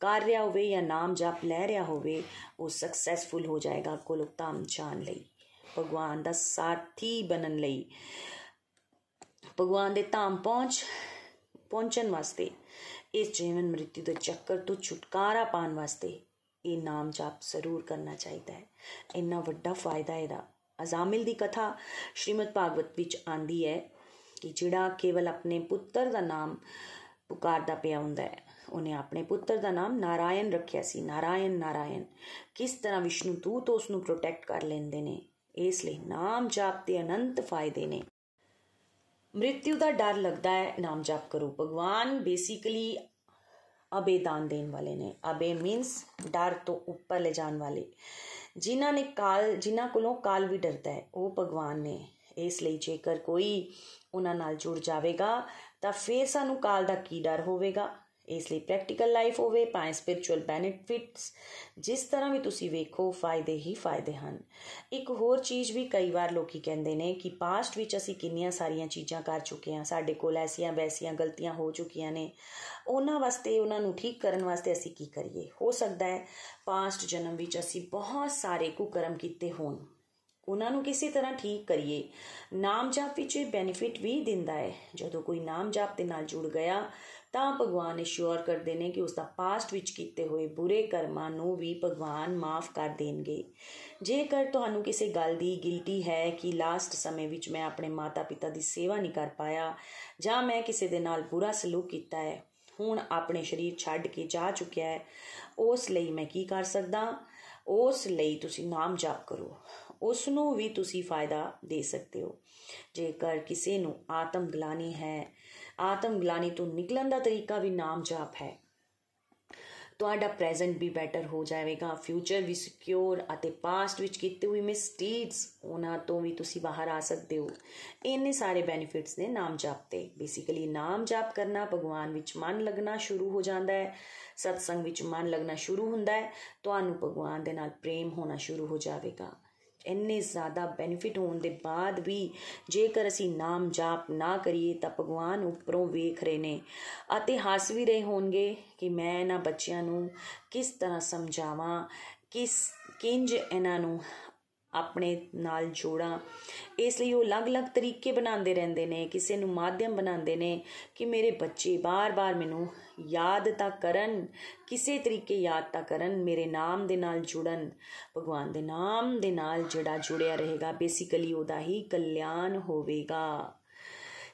S1: ਕਰ ਰਿਹਾ ਹੋਵੇ ਜਾਂ ਨਾਮ ਜਾਪ ਲੈ ਰਿਹਾ ਹੋਵੇ, ਉਹ ਸਕਸੈਸਫੁਲ ਹੋ ਜਾਏਗਾ ਕੋਲੋਕ ਧਾਮ ਜਾਣ ਲਈ। ਭਗਵਾਨ ਦਾ ਸਾਥੀ ਬਣਨ ਲਈ ਭਗਵਾਨ ਦੇ ਧਾਮ ਪਹੁੰਚ, ਪਹੁੰਚਣ ਵਾਸਤੇ, ਇਸ ਜੀਵਨ ਮ੍ਰਿਤਿੂ ਦੇ ਚੱਕਰ ਤੋਂ ਛੁਟਕਾਰਾ ਪਾਉਣ ਵਾਸਤੇ ਇਹ ਨਾਮ ਜਾਪ ਜ਼ਰੂਰ ਕਰਨਾ ਚਾਹੀਦਾ ਹੈ। ਇੰਨਾ ਵੱਡਾ ਫਾਇਦਾ ਇਹਦਾ। ਅਜ਼ਾਮਿਲ ਦੀ ਕਥਾ ਸ਼੍ਰੀਮਦ ਭਾਗਵਤ ਵਿੱਚ ਆਂਦੀ ਹੈ ਕਿ ਜਿਹੜਾ ਕੇਵਲ ਆਪਣੇ ਪੁੱਤਰ ਦਾ ਨਾਮ ਪੁਕਾਰਦਾ ਪਿਆ ਹੁੰਦਾ ਹੈ, ਉਹਨੇ ਆਪਣੇ ਪੁੱਤਰ ਦਾ ਨਾਮ ਨਾਰਾਇਣ ਰੱਖਿਆ ਸੀ। ਨਾਰਾਇਣ ਨਾਰਾਇਣ, ਕਿਸ ਤਰ੍ਹਾਂ ਵਿਸ਼ਨੂੰ ਦੂਤ ਉਸ ਨੂੰ ਪ੍ਰੋਟੈਕਟ ਕਰ ਲੈਂਦੇ ਨੇ? ਇਸ ਲਈ ਨਾਮ ਜਾਪ ਦੇ ਅਨੰਤ ਫਾਇਦੇ ਨੇ। ਮ੍ਰਿਤਿੂ ਦਾ ਡਰ ਲੱਗਦਾ ਹੈ। ਨਾਮ ਜਾਪ ਕਰੋ। ਭਗਵਾਨ ਬੇਸਿਕਲੀ ਅਬੇ ਦਾਨ ਦੇਣ ਵਾਲੇ ਨੇ। ਅਬੇ ਮੀਨਸ ਡਰ ਤੋਂ ਉੱਪਰ ਲੈ ਜਾਣ ਵਾਲੇ। ਜਿਨ੍ਹਾਂ ਨੇ ਕਾਲ, ਜਿਨ੍ਹਾਂ ਕੋਲੋਂ ਕਾਲ ਵੀ ਡਰਦਾ ਹੈ, ਉਹ ਭਗਵਾਨ ਨੇ। ਇਸ ਲਈ ਜੇਕਰ ਕੋਈ ਉਹਨਾਂ ਨਾਲ ਜੁੜ ਜਾਵੇਗਾ, ਤਾਂ ਫੇਰ ਸਾਨੂੰ ਕਾਲ ਦਾ ਕੀ ਡਰ ਹੋਵੇਗਾ? ਇਸ ਲਈ ਪ੍ਰੈਕਟੀਕਲ ਲਾਈਫ ਹੋਵੇ ਭਾਵੇਂ ਸਪਿਰਚੁਅਲ ਬੈਨੀਫਿਟਸ ਜਿਸ ਤਰ੍ਹਾਂ ਵੀ ਤੁਸੀਂ ਵੇਖੋ, ਫਾਇਦੇ ਹੀ ਫਾਇਦੇ ਹਨ। ਇੱਕ ਹੋਰ ਚੀਜ਼ ਵੀ ਕਈ ਵਾਰ ਲੋਕੀ ਕਹਿੰਦੇ ਨੇ ਕਿ ਪਾਸਟ ਵਿੱਚ ਅਸੀਂ ਕਿੰਨੀਆਂ ਸਾਰੀਆਂ ਚੀਜ਼ਾਂ ਕਰ ਚੁੱਕੇ ਹਾਂ। ਸਾਡੇ ਕੋਲ ਐਸੀਆਂ ਵੈਸੀਆਂ ਗਲਤੀਆਂ ਹੋ ਚੁੱਕੀਆਂ ਨੇ। ਉਹਨਾਂ ਵਾਸਤੇ, ਉਹਨਾਂ ਨੂੰ ਠੀਕ ਕਰਨ ਵਾਸਤੇ ਅਸੀਂ ਕੀ ਕਰੀਏ? ਹੋ ਸਕਦਾ ਹੈ ਪਾਸਟ ਜਨਮ ਵਿੱਚ ਅਸੀਂ ਬਹੁਤ ਸਾਰੇ ਕੁਕਰਮ ਕੀਤੇ ਹੋਣ। ਉਹਨਾਂ ਨੂੰ ਕਿਸੇ ਤਰ੍ਹਾਂ ਠੀਕ ਕਰੀਏ। ਨਾਮ ਜਾਪ ਵਿੱਚ ਇਹ ਬੈਨੀਫਿਟ ਵੀ ਦਿੰਦਾ ਹੈ। ਜਦੋਂ ਕੋਈ ਨਾਮ ਜਾਪ ਦੇ ਨਾਲ ਜੁੜ ਗਿਆ ਤਾਂ ਭਗਵਾਨ ਅਸ਼ੋਰ ਕਰਦੇ ਨੇ ਕਿ ਉਸ ਦਾ ਪਾਸਟ ਵਿੱਚ ਕੀਤੇ ਹੋਏ ਬੁਰੇ ਕਰਮਾਂ ਨੂੰ ਵੀ ਭਗਵਾਨ ਮਾਫ ਕਰ ਦੇਣਗੇ। ਜੇਕਰ ਤੁਹਾਨੂੰ ਕਿਸੇ ਗੱਲ ਦੀ ਗਿਲਟੀ ਹੈ ਕਿ ਲਾਸਟ ਸਮੇਂ ਵਿੱਚ ਮੈਂ ਆਪਣੇ ਮਾਤਾ-ਪਿਤਾ ਦੀ ਸੇਵਾ ਨਹੀਂ ਕਰ ਪਾਇਆ ਜਾਂ ਮੈਂ ਕਿਸੇ ਦੇ ਨਾਲ ਬੁਰਾ ਸਲੂਕ ਕੀਤਾ ਹੈ, ਹੁਣ ਆਪਣੇ ਸਰੀਰ ਛੱਡ ਕੇ ਜਾ ਚੁੱਕਿਆ ਹੈ, ਉਸ ਲਈ ਮੈਂ ਕੀ ਕਰ ਸਕਦਾ? ਉਸ ਲਈ ਤੁਸੀਂ ਨਾਮ ਜਾਪ ਕਰੋ। ਉਸ ਨੂੰ ਵੀ ਤੁਸੀਂ ਫਾਇਦਾ ਦੇ ਸਕਦੇ ਹੋ। ਜੇਕਰ ਕਿਸੇ ਨੂੰ ਆਤਮ ਗਲਾਨੀ ਹੈ ਆਤਮ ਗਲਾਨੀ ਤੋਂ ਨਿਕਲਣ ਦਾ ਤਰੀਕਾ ਵੀ ਨਾਮ ਜਾਪ ਹੈ। ਤੁਹਾਡਾ ਪ੍ਰੈਜ਼ੈਂਟ ਵੀ ਬੈਟਰ ਹੋ ਜਾਵੇਗਾ। ਫਿਊਚਰ ਵੀ ਸਿਕਿਉਰ ਅਤੇ ਪਾਸਟ ਵਿੱਚ ਕੀਤੇ ਹੋਏ ਮਿਸਟੇਕਸ ਉਹਨਾਂ ਤੋਂ ਵੀ ਤੁਸੀਂ ਬਾਹਰ ਆ ਸਕਦੇ ਹੋ। ਇੰਨੇ ਸਾਰੇ ਬੈਨੀਫਿਟਸ ਨੇ ਨਾਮ ਜਾਪ ਤੇ। ਬੇਸਿਕਲੀ ਨਾਮ ਜਾਪ ਕਰਨਾ ਭਗਵਾਨ ਵਿੱਚ ਮਨ ਲੱਗਣਾ ਸ਼ੁਰੂ ਹੋ ਜਾਂਦਾ ਹੈ। ਸਤਸੰਗ ਵਿੱਚ ਮਨ ਲੱਗਣਾ ਸ਼ੁਰੂ ਹੁੰਦਾ ਹੈ। ਤੁਹਾਨੂੰ ਭਗਵਾਨ ਦੇ ਨਾਲ ਪ੍ਰੇਮ ਹੋਣਾ ਸ਼ੁਰੂ ਹੋ ਜਾਵੇਗਾ। ਇੰਨੇ ਜ਼ਿਆਦਾ ਬੈਨੀਫਿਟ ਹੋਣ ਦੇ ਬਾਅਦ ਵੀ ਜੇਕਰ ਅਸੀਂ ਨਾਮ ਜਾਪ ਨਾ ਕਰੀਏ ਤਾਂ ਭਗਵਾਨ ਉੱਪਰੋਂ ਵੇਖ ਰਹੇ ਨੇ। ਅਤੇ ਹੱਸ ਵੀ ਰਹੇ ਹੋਣਗੇ ਕਿ ਮੈਂ ਇਹਨਾਂ ਬੱਚਿਆਂ ਨੂੰ ਕਿਸ ਤਰ੍ਹਾਂ ਸਮਝਾਵਾਂ, ਕਿਸ ਕਿੰਜ ਇਹਨਾਂ ਨੂੰ ਆਪਣੇ ਨਾਲ ਜੋੜਾਂ। ਇਸ ਲਈ ਉਹ ਅਲੱਗ-ਅਲੱਗ ਤਰੀਕੇ ਬਣਾਉਂਦੇ ਰਹਿੰਦੇ ਨੇ, ਕਿਸੇ ਨੂੰ ਮਾਧਿਅਮ ਬਣਾਉਂਦੇ ਨੇ ਕਿ ਮੇਰੇ ਬੱਚੇ ਬਾਰ-ਬਾਰ ਮੈਨੂੰ ਯਾਦ ਤਾਂ ਕਰਨ, ਕਿਸੇ ਤਰੀਕੇ ਯਾਦ ਤਾਂ ਕਰਨ, ਮੇਰੇ ਨਾਮ ਦੇ ਨਾਲ ਜੁੜਨ। ਭਗਵਾਨ ਦੇ ਨਾਮ ਦੇ ਨਾਲ ਜਿਹੜਾ ਜੁੜਿਆ ਰਹੇਗਾ ਬੇਸਿਕਲੀ ਉਹਦਾ ਹੀ ਕਲਿਆਣ ਹੋਵੇਗਾ।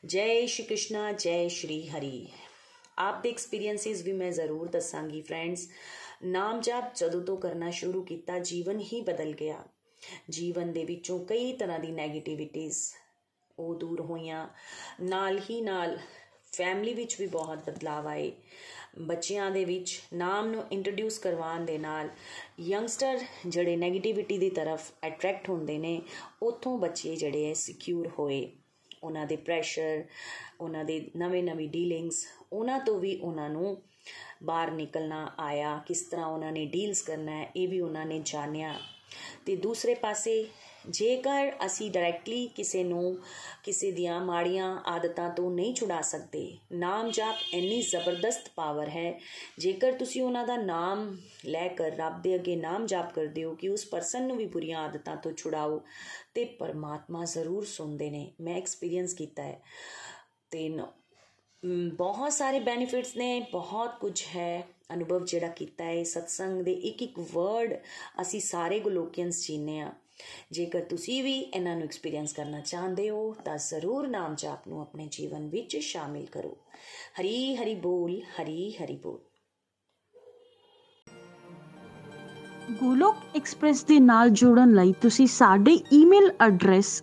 S1: ਜੈ ਸ਼੍ਰੀ ਕ੍ਰਿਸ਼ਨਾ, ਜੈ ਸ਼੍ਰੀ ਹਰੀ। ਆਪ ਦੇ ਐਕਸਪੀਰੀਐਂਸਿਸ ਵੀ ਮੈਂ ਜ਼ਰੂਰ ਦੱਸਾਂਗੀ ਫਰੈਂਡਸ ਨਾਮ ਜਾਪ ਜਦੋਂ ਤੋਂ ਕਰਨਾ ਸ਼ੁਰੂ ਕੀਤਾ, ਜੀਵਨ ਹੀ ਬਦਲ ਗਿਆ। ਜੀਵਨ ਦੇ ਵਿੱਚੋਂ ਕਈ ਤਰ੍ਹਾਂ ਦੀ 네ਗੇਟਿਵਿਟੀਜ਼ ਉਹ ਦੂਰ ਹੋਈਆਂ। ਨਾਲ ਹੀ ਨਾਲ ਫੈਮਿਲੀ ਵਿੱਚ ਵੀ ਬਹੁਤ ਬਦਲਾਅ ਆਏ। ਬੱਚਿਆਂ ਦੇ ਵਿੱਚ ਨਾਮ ਨੂੰ ਇੰਟਰੋਡਿਊਸ ਕਰਵਾਉਣ ਦੇ ਨਾਲ ਯੰਗਸਟਰ ਜਿਹੜੇ 네ਗੇਟਿਵਿਟੀ ਦੀ ਤਰਫ ਅਟਰੈਕਟ ਹੁੰਦੇ ਨੇ, ਉੱਥੋਂ ਬੱਚੇ ਜਿਹੜੇ ਐ ਸਿਕਿਉਰ ਹੋਏ। ਉਹਨਾਂ ਦੇ ਪ੍ਰੈਸ਼ਰ ਉਹਨਾਂ ਦੇ ਨਵੇਂ-ਨਵੇਂ ਡੀਲਿੰਗਸ ਉਹਨਾਂ ਤੋਂ ਵੀ ਉਹਨਾਂ ਨੂੰ ਬਾਹਰ ਨਿਕਲਣਾ ਆਇਆ, ਕਿਸ ਤਰ੍ਹਾਂ ਉਹਨਾਂ ਨੇ ਡੀਲਸ ਕਰਨਾ ਹੈ, ਇਹ ਵੀ ਉਹਨਾਂ ਨੇ ਜਾਣਿਆ। ਤੇ ਦੂਸਰੇ ਪਾਸੇ ਜੇਕਰ ਅਸੀਂ ਡਾਇਰੈਕਟਲੀ ਕਿਸੇ ਨੂੰ, ਕਿਸੇ ਦੀਆਂ ਮਾੜੀਆਂ ਆਦਤਾਂ ਤੋਂ ਨਹੀਂ ਛੁਡਾ ਸਕਦੇ, ਨਾਮ ਜਾਪ ਇੰਨੀ ਜ਼ਬਰਦਸਤ ਪਾਵਰ ਹੈ, ਜੇਕਰ ਤੁਸੀਂ ਉਹਨਾਂ ਦਾ ਨਾਮ ਲੈ ਕੇ ਰੱਬ ਦੇ ਅੱਗੇ ਨਾਮ ਜਾਪ ਕਰਦੇ ਹੋ ਕਿ ਉਸ ਪਰਸਨ ਨੂੰ ਵੀ ਬੁਰੀਆਂ ਆਦਤਾਂ ਤੋਂ ਛੁਡਾਓ, ਤੇ ਪਰਮਾਤਮਾ ਜ਼ਰੂਰ ਸੁਣਦੇ ਨੇ। ਮੈਂ ਐਕਸਪੀਰੀਅੰਸ ਕੀਤਾ ਹੈ। ਤੇ ਬਹੁਤ ਸਾਰੇ ਬੈਨੀਫਿਟਸ ਨੇ, ਬਹੁਤ ਕੁਝ ਹੈ। ਅਨੁਭਵ ਜਿਹੜਾ ਕੀਤਾ ਹੈ, ਸਤਸੰਗ ਦੇ ਇੱਕ ਇੱਕ ਵਰਡ ਅਸੀਂ ਸਾਰੇ ਗਲੋਕੀਅਨਸ ਜੀਨੇ ਆ ਜੇਕਰ ਤੁਸੀਂ ਵੀ ਇਹਨਾਂ ਨੂੰ ਐਕਸਪੀਰੀਅੰਸ ਕਰਨਾ ਚਾਹੁੰਦੇ ਹੋ, ਤਾਂ ਜ਼ਰੂਰ ਨਾਮ ਜਾਪ ਨੂੰ ਆਪਣੇ ਜੀਵਨ ਵਿੱਚ ਸ਼ਾਮਿਲ ਕਰੋ। ਹਰੀ ਹਰੀ ਬੋਲ, ਹਰੀ ਹਰੀ ਬੋਲ।
S2: ਗੋਲੋਕ ਐਕਸਪ੍ਰੈਸ ਦੇ ਨਾਲ ਜੁੜਨ ਲਈ ਤੁਸੀਂ ਸਾਡੇ ਈਮੇਲ ਐਡਰੈਸ